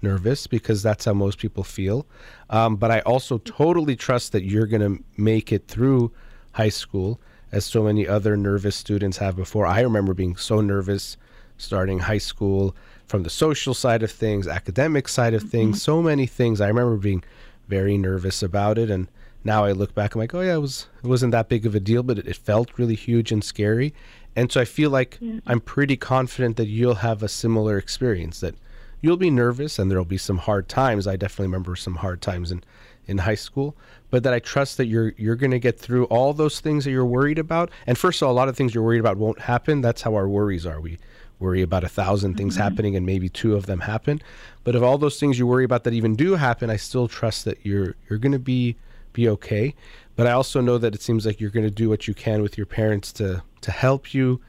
nervous because that's how most people feel. Um, but I also totally trust that you're going to make it through high school, as so many other nervous students have before. I remember being so nervous starting high school from the social side of things, academic side of things, mm-hmm. so many things. I remember being very nervous about it. And now I look back, I'm like, oh yeah, it was it wasn't that big of a deal, but it, it felt really huge and scary. And so I feel like yeah. I'm pretty confident that you'll have a similar experience that you'll be nervous and there'll be some hard times. I definitely remember some hard times in in high school, but that I trust that you're you're going to get through all those things that you're worried about. And first of all, a lot of things you're worried about won't happen. That's how our worries are. We worry about a 1000 things mm-hmm. happening and maybe two of them happen. But if all those things you worry about that even do happen, I still trust that you're you're going to be be okay. But I also know that it seems like you're going to do what you can with your parents to to help you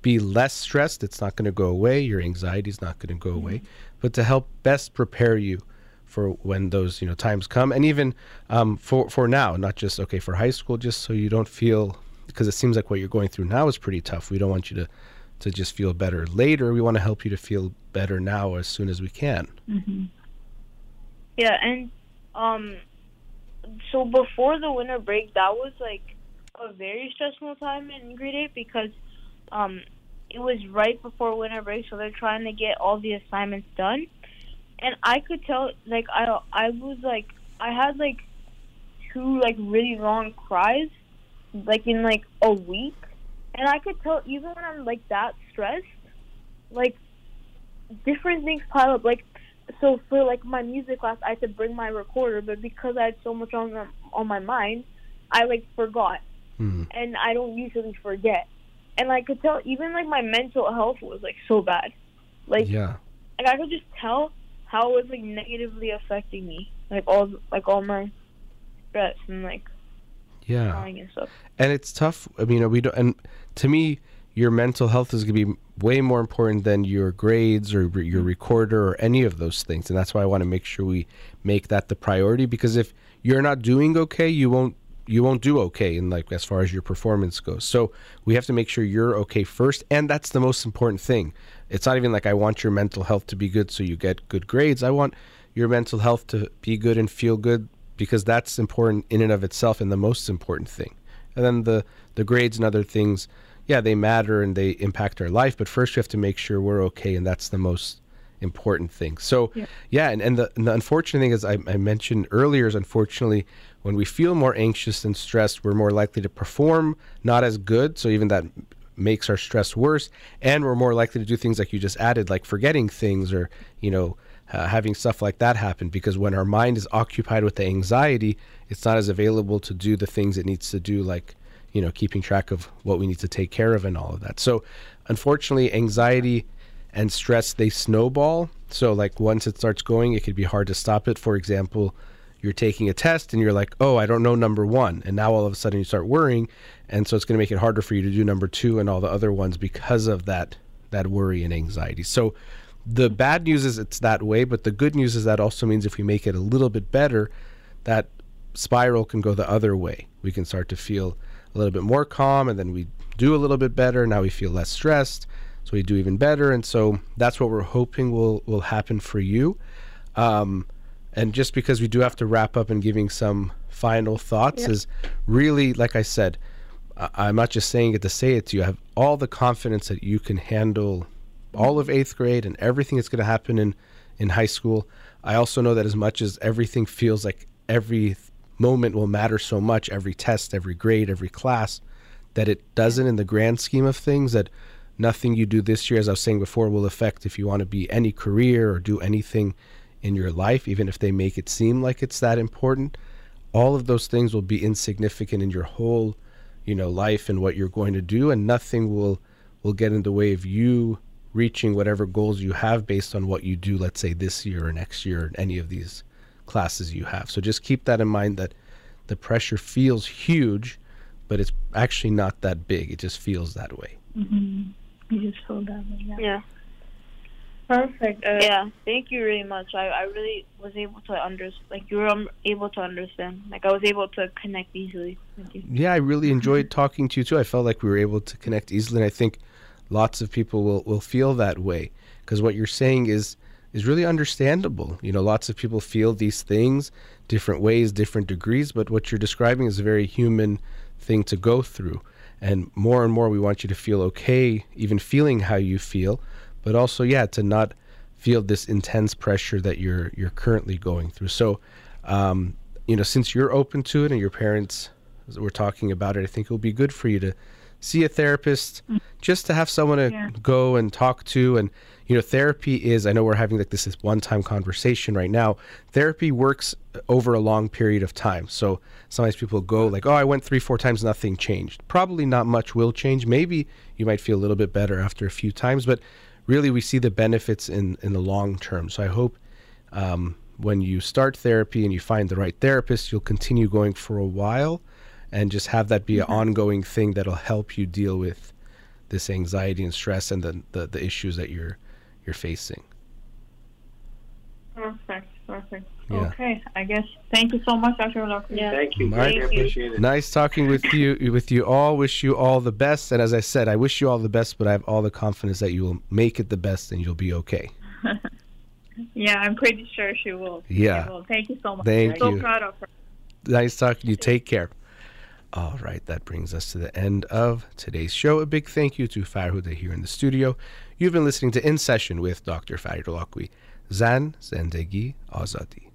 be less stressed. It's not going to go away. Your anxiety is not going to go mm-hmm. away, but to help best prepare you for when those you know times come, and even um, for for now, not just okay for high school, just so you don't feel because it seems like what you're going through now is pretty tough. We don't want you to to just feel better later. We want to help you to feel better now as soon as we can. Mm-hmm. Yeah, and um, so before the winter break, that was like a very stressful time in grade eight because um, it was right before winter break, so they're trying to get all the assignments done. And I could tell, like I, I was like, I had like two like really long cries, like in like a week, and I could tell even when I'm like that stressed, like different things pile up. Like so for like my music class, I had to bring my recorder, but because I had so much on the, on my mind, I like forgot, mm. and I don't usually forget and I could tell even like my mental health was like so bad. Like yeah, like I could just tell how it was like negatively affecting me, like all like all my stress and like yeah and stuff. And it's tough. I mean, we don't. And to me, your mental health is going to be way more important than your grades or your mm-hmm. recorder or any of those things. And that's why I want to make sure we make that the priority. Because if you're not doing okay, you won't you won't do okay in like as far as your performance goes. So we have to make sure you're okay first, and that's the most important thing. It's not even like I want your mental health to be good so you get good grades. I want your mental health to be good and feel good because that's important in and of itself and the most important thing. And then the the grades and other things, yeah, they matter and they impact our life, but first we have to make sure we're okay and that's the most important thing. So yeah, yeah and, and, the, and the unfortunate thing is I, I mentioned earlier is unfortunately when we feel more anxious and stressed, we're more likely to perform not as good. So even that makes our stress worse, and we're more likely to do things like you just added, like forgetting things or you know uh, having stuff like that happen. Because when our mind is occupied with the anxiety, it's not as available to do the things it needs to do, like you know keeping track of what we need to take care of and all of that. So unfortunately, anxiety and stress they snowball. So like once it starts going, it could be hard to stop it. For example you're taking a test and you're like, oh, I don't know number one. And now all of a sudden you start worrying. And so it's going to make it harder for you to do number two and all the other ones because of that, that worry and anxiety. So the bad news is it's that way. But the good news is that also means if we make it a little bit better, that spiral can go the other way. We can start to feel a little bit more calm and then we do a little bit better. Now we feel less stressed. So we do even better. And so that's what we're hoping will, will happen for you. Um, and just because we do have to wrap up and giving some final thoughts yep. is really like i said i'm not just saying it to say it to you i have all the confidence that you can handle all of eighth grade and everything that's going to happen in in high school i also know that as much as everything feels like every moment will matter so much every test every grade every class that it doesn't in the grand scheme of things that nothing you do this year as i was saying before will affect if you want to be any career or do anything in your life, even if they make it seem like it's that important, all of those things will be insignificant in your whole you know, life and what you're going to do, and nothing will will get in the way of you reaching whatever goals you have based on what you do. Let's say this year or next year, or any of these classes you have. So just keep that in mind that the pressure feels huge, but it's actually not that big. It just feels that way. Mm-hmm. You just feel that way. Yeah. Yeah. Perfect. Uh, Yeah. Thank you very much. I, I really was able to understand. Like you were um, able to understand. Like I was able to connect easily with you. Yeah, I really enjoyed talking to you too. I felt like we were able to connect easily, and I think lots of people will, will feel that way because what you're saying is is really understandable. You know, lots of people feel these things different ways, different degrees, but what you're describing is a very human thing to go through. And more and more, we want you to feel okay, even feeling how you feel, but also, yeah, to not feel this intense pressure that you're you're currently going through. So, um, you know, since you're open to it and your parents were talking about it, I think it will be good for you to see a therapist, just to have someone to Yeah. go and talk to. And you know, therapy is. I know we're having like this, this one-time conversation right now. Therapy works over a long period of time. So sometimes people go like, "Oh, I went three, four times, nothing changed." Probably not much will change. Maybe you might feel a little bit better after a few times, but really, we see the benefits in in the long term. So I hope um, when you start therapy and you find the right therapist, you'll continue going for a while and just have that be an ongoing thing that'll help you deal with this anxiety and stress and the, the, the issues that you're you're facing. Perfect. Perfect. Yeah. Okay. I guess. Thank you so much, Dr. Holakouee. Yeah. Thank you. All right. Thank you. appreciate it. Nice talking with you with you all. Wish you all the best. And as I said, I wish you all the best, but I have all the confidence that you will make it the best and you'll be okay. Yeah, I'm pretty sure she will. Yeah. She will. Thank you so much. Thank I'm so you. proud of her. Nice talking to you. Take care. All right, that brings us to the end of today's show. A big thank you to Farhuda here in the studio. You've been listening to In Session with Dr. Farid Holakouee. Zan Zendegi Azadi.